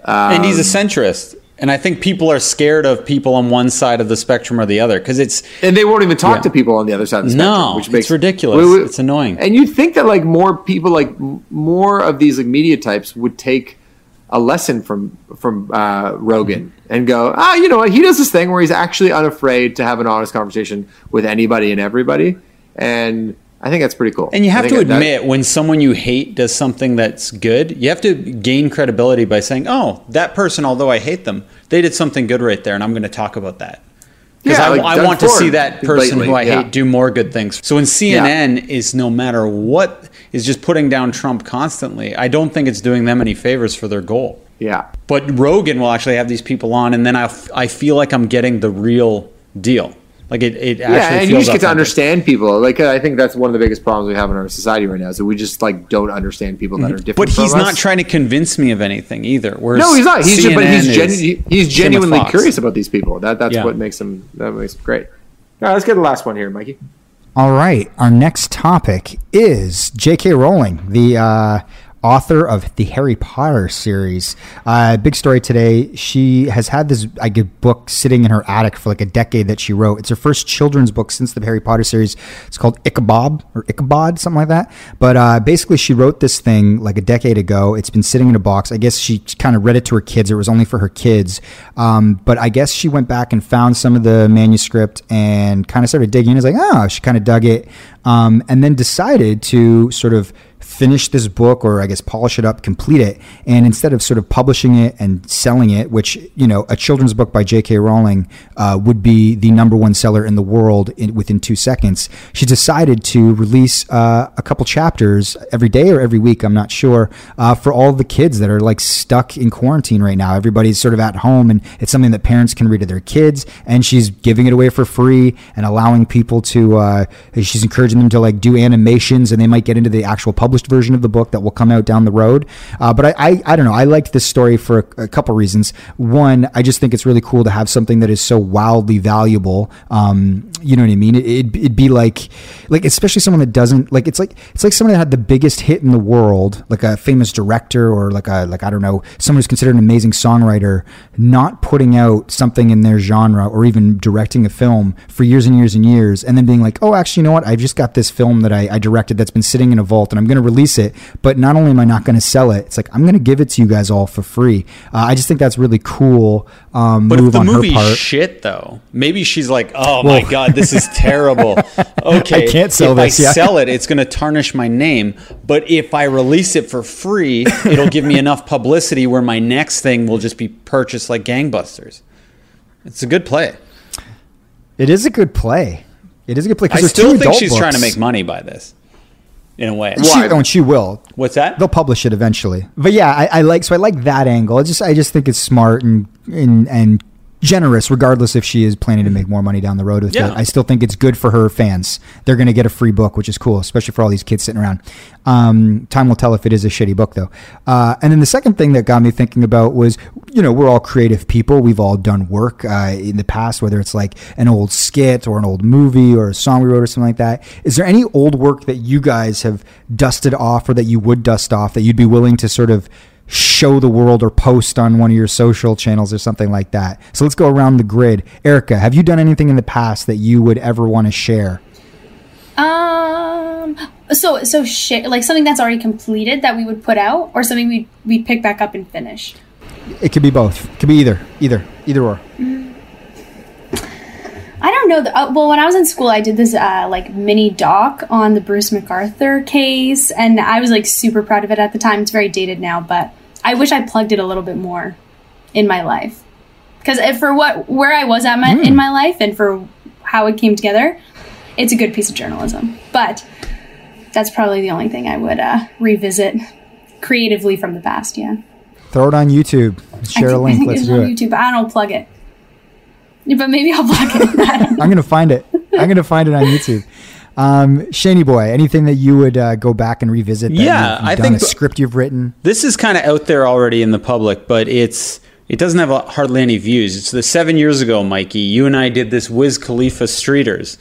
Speaker 2: um,
Speaker 3: and he's a centrist. And I think people are scared of people on one side of the spectrum or the other because it's
Speaker 2: and they won't even talk
Speaker 3: Yeah.
Speaker 2: to people on the other side of the
Speaker 3: No,
Speaker 2: spectrum, which
Speaker 3: it's
Speaker 2: makes
Speaker 3: ridiculous. It's annoying.
Speaker 2: And you'd think that like more people, like more of these like media types, would take a lesson from from uh, Rogan
Speaker 3: Mm-hmm.
Speaker 2: and go, ah, you know what? He does this thing where he's actually unafraid to have an honest conversation with anybody and everybody, and I think that's pretty cool.
Speaker 3: and you have to
Speaker 2: think that-
Speaker 3: admit when someone you hate does something that's good, you have to gain credibility by saying, "Oh, that person, although I hate them, they did something good right there, and I'm going to talk about that." Because
Speaker 2: Yeah,
Speaker 3: I,
Speaker 2: like
Speaker 3: I want to see that person
Speaker 2: lately,
Speaker 3: who I
Speaker 2: yeah.
Speaker 3: hate do more good things. So when CNN is no matter what is just putting down Trump constantly, I don't think it's doing them any favors for their goal.
Speaker 2: Yeah.
Speaker 3: But Rogan will actually have these people on, and then I, f- I feel like I'm getting the real deal. Like it, it actually
Speaker 2: Yeah, and you
Speaker 3: feels
Speaker 2: just get to understand people. Like I think that's one of the biggest problems we have in our society right now is that we just like don't understand people that are different.
Speaker 3: But he's
Speaker 2: from
Speaker 3: not
Speaker 2: us.
Speaker 3: trying to convince me of anything either. Whereas
Speaker 2: No, he's not. He's just, but he's
Speaker 3: CNN
Speaker 2: gen-
Speaker 3: is-
Speaker 2: he- he's genuinely curious about these people. That that's
Speaker 3: Yeah.
Speaker 2: what makes him that makes him great. All right, let's get the last one here, Mikey.
Speaker 1: All right. Our next topic is J.K. Rowling, the uh, author of the Harry Potter series. Uh, big story today. She has had this get book sitting in her attic for like a decade that she wrote. It's her first children's book since the Harry Potter series. It's called Ichabod or Ichabod, something like that. But uh, basically, she wrote this thing like a decade ago. It's been sitting in a box. I guess she kind of read it to her kids. It was only for her kids. Um, but I guess she went back and found some of the manuscript and kind of started digging. It's like, oh, she kind of dug it. Um, and then decided to sort of finish this book or I guess polish it up, complete it. And instead of sort of publishing it and selling it, which, you know, a children's book by J.K. Rowling uh, would be the number one seller in the world in, within two seconds, she decided to release uh, a couple chapters every day or every week, I'm not sure, uh, for all the kids that are like stuck in quarantine right now. Everybody's sort of at home and it's something that parents can read to their kids. And she's giving it away for free and allowing people to, uh, she's encouraging them to like do animations and they might get into the actual published version of the book that will come out down the road. Uh, but I, I, I don't know. I liked this story for a, a couple reasons. One, I just think it's really cool to have something that is so wildly valuable. Um, you know what I mean? It, it'd, it'd be like, like especially someone that doesn't like. It's like it's like someone that had the biggest hit in the world, like a famous director or like a like I don't know, someone who's considered an amazing songwriter, not putting out something in their genre or even directing a film for years and years and years, and then being like, oh, actually, you know what? I've just got this film that I, I directed that's been sitting in a vault, and I'm going to release it. But not only am I not going to sell it, it's like I'm going to give it to you guys all for free. Uh, I just think that's really cool. Um,
Speaker 3: But
Speaker 1: move
Speaker 3: if the
Speaker 1: on her part.
Speaker 3: shit, though, maybe she's like, "Oh my god, this is terrible." Okay,
Speaker 1: I can't sell this.
Speaker 3: if
Speaker 1: this,
Speaker 3: I
Speaker 1: yeah.
Speaker 3: sell it, it's going to tarnish my name. But if I release it for free, it'll give me enough publicity where my next thing will just be purchased like gangbusters. It's a good play.
Speaker 1: It is a good play. It is a good play.
Speaker 3: I still think she's trying to make money by this, in a way.
Speaker 1: She,
Speaker 2: Why?
Speaker 1: oh, and she will.
Speaker 3: What's that?
Speaker 1: They'll publish it eventually. But yeah, I, I like so I like that angle. I just I just think it's smart and and and generous, regardless if she is planning to make more money down the road with
Speaker 3: Yeah.
Speaker 1: it. I still think it's good for her fans. They're going to get a free book, which is cool, especially for all these kids sitting around. Um, time will tell if it is a shitty book, though. Uh, and then the second thing that got me thinking about was, you know, we're all creative people. We've all done work uh, in the past, whether it's like an old skit or an old movie or a song we wrote or something like that. Is there any old work that you guys have dusted off or that you would dust off that you'd be willing to sort of show the world or post on one of your social channels or something like that. So let's go around the grid. Erica, have you done anything in the past that you would ever want to share?
Speaker 4: Um. So so shit like something that's already completed that we would put out, or something we we pick back up and finish.
Speaker 1: It could be both. It could be either. Either. Either or.
Speaker 4: I don't know. The, uh, well, when I was in school, I did this uh, like mini doc on the Bruce McArthur case, and I was like super proud of it at the time. It's very dated now, but I wish I plugged it a little bit more in my life because for what where I was at my, in my life and for how it came together, it's a good piece of journalism. But that's probably the only thing I would uh, revisit creatively from the past. Yeah,
Speaker 1: Throw it on YouTube. Share
Speaker 4: I
Speaker 1: a link. Let's do
Speaker 4: on
Speaker 1: it.
Speaker 4: YouTube. I don't plug it, but maybe I'll plug it. I don't know.
Speaker 1: I'm gonna find it. I'm gonna find it on YouTube. Um, Shaney boy, anything that you would uh, go back and revisit? That
Speaker 3: Yeah, I think
Speaker 1: a
Speaker 3: the-
Speaker 1: script you've written.
Speaker 3: This is kind of out there already in the public, but it's it doesn't have a, hardly any views. It's the seven years ago, Mikey. You and I did this Wiz Khalifa Streeters,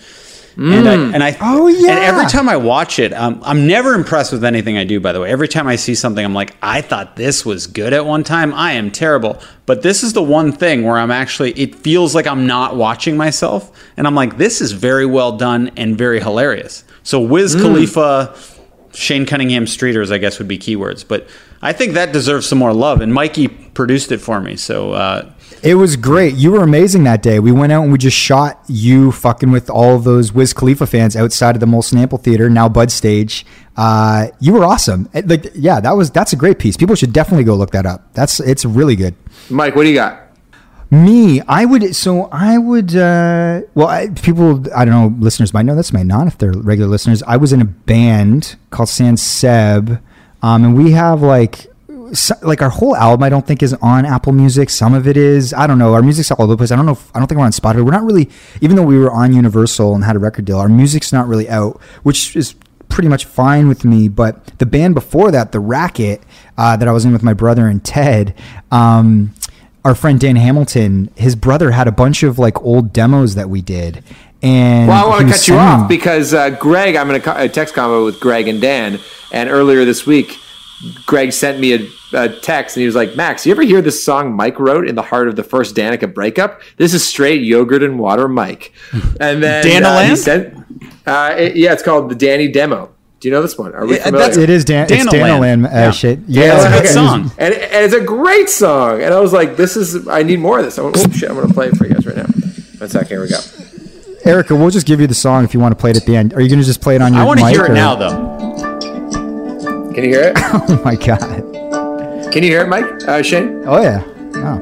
Speaker 3: and I and I
Speaker 1: Oh,
Speaker 3: And every time I watch it, um, I'm never impressed with anything I do. By the way, every time I see something, I'm like, I thought this was good at one time. I am terrible. But this is the one thing where I'm actually. It feels like I'm not watching myself, and I'm like, this is very well done and very hilarious. So Wiz Khalifa. Shane Cunningham Streeters, I guess, would be keywords. But I think that deserves some more love. And Mikey produced it for me. So uh,
Speaker 1: It was great. You were amazing that day. We went out and we just shot you fucking with all of those Wiz Khalifa fans outside of the Molson Amphitheater, now Bud Stage. Uh, you were awesome. Like, yeah, that was that's a great piece. People should definitely go look that up. That's it's really good.
Speaker 2: Mike, what do you got?
Speaker 1: Me, I would. So I would. Uh, well, I, people, I don't know, listeners might know this, may not if they're regular listeners. I was in a band called San Seb, um, and we have like. Like our whole album, I don't think is on Apple Music. Some of it is. I don't know. Our music's all over the place. I don't know. If, I don't think we're on Spotify. We're not really. Even though we were on Universal and had a record deal, our music's not really out, which is pretty much fine with me. But the band before that, the Racket, uh, that I was in with my brother and Ted. Um, our friend Dan Hamilton, his brother had a bunch of like old demos that we did. And
Speaker 2: Well, I want to cut you off because uh, Greg, I'm in a text combo with Greg and Dan, and earlier this week, Greg sent me a, a text and he was like, "Max, you ever hear this song Mike wrote in the heart of the first Danica breakup? This is straight yogurt and water, Mike." And then uh, he
Speaker 3: Danaland?
Speaker 2: sent, uh, it- yeah, it's called the Danny Demo. Do you know this one? Are we familiar?
Speaker 3: that's-
Speaker 1: It is Dan. It's
Speaker 3: Danaland.
Speaker 1: Danaland uh,
Speaker 3: Yeah.
Speaker 1: shit.
Speaker 2: Yeah,
Speaker 3: It's a good
Speaker 2: okay.
Speaker 3: song.
Speaker 2: and, and it's a great song. And I was like, "This is I need more of this." I went, oh shit! I'm gonna play it for you guys right now. One second, here we go.
Speaker 1: Erica, we'll just give you the song if you want to play it at the end. Are you going to just play it on your
Speaker 3: I want to hear it
Speaker 1: or-
Speaker 3: now, though.
Speaker 2: Can you hear it?
Speaker 1: Oh my god.
Speaker 2: Can you hear it, Mike? Uh, Shane?
Speaker 1: Oh yeah. Oh.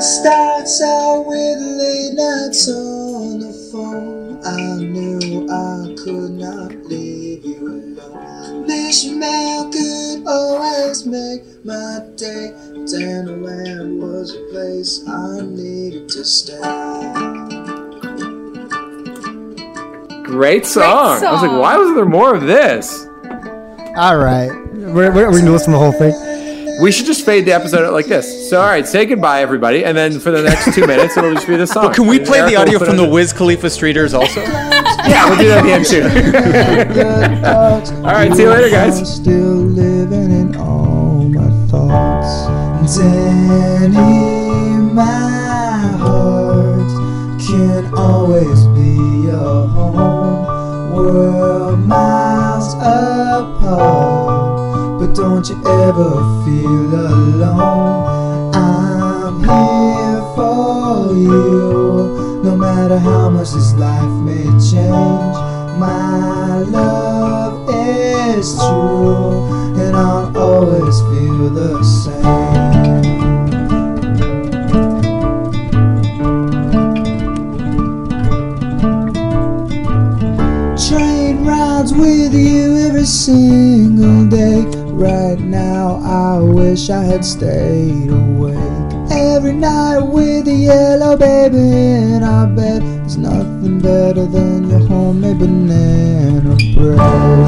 Speaker 5: Starts out with late nights on the phone. I knew I could not leave you alone. This man could always make my day. Danaland was a place I needed to stay.
Speaker 2: Great song. I was like, why wasn't there more of this?
Speaker 1: All right. We're, we're, we're going to listen to the whole thing.
Speaker 2: We should just fade the episode out like this. So, all right, say goodbye, everybody, and then for the next two minutes, it'll just be the song.
Speaker 3: Can we
Speaker 2: And
Speaker 3: play
Speaker 2: Erica
Speaker 3: the audio from the
Speaker 2: in-
Speaker 3: Wiz Khalifa Streeters also?
Speaker 2: Yeah, we'll do that at the end too.
Speaker 5: All
Speaker 2: right, see you later, guys.
Speaker 5: Still living in all my thoughts. Danny, my heart can always be your home. We're miles apart, but don't you ever feel alone. I'm here for you, no matter how much this life may change. My love is true, and I'll always feel the same. Wish I had stayed awake. Every night with the yellow baby in our bed. There's nothing better than your homemade banana bread.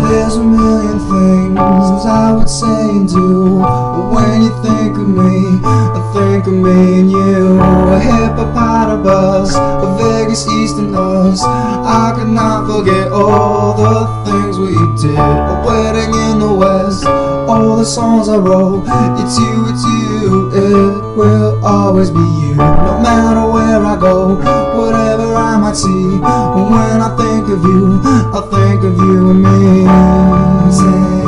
Speaker 5: There's a million things I would say and do. But when you think of me, I think of me and you. A hippopotamus, a Vegas Eastern us. I could not forget all the things we did. A wedding in the West, all the songs I wrote. It's you, it's you, it will always be you. No matter where I go, whatever I might see, when I think of you, I think of you and me.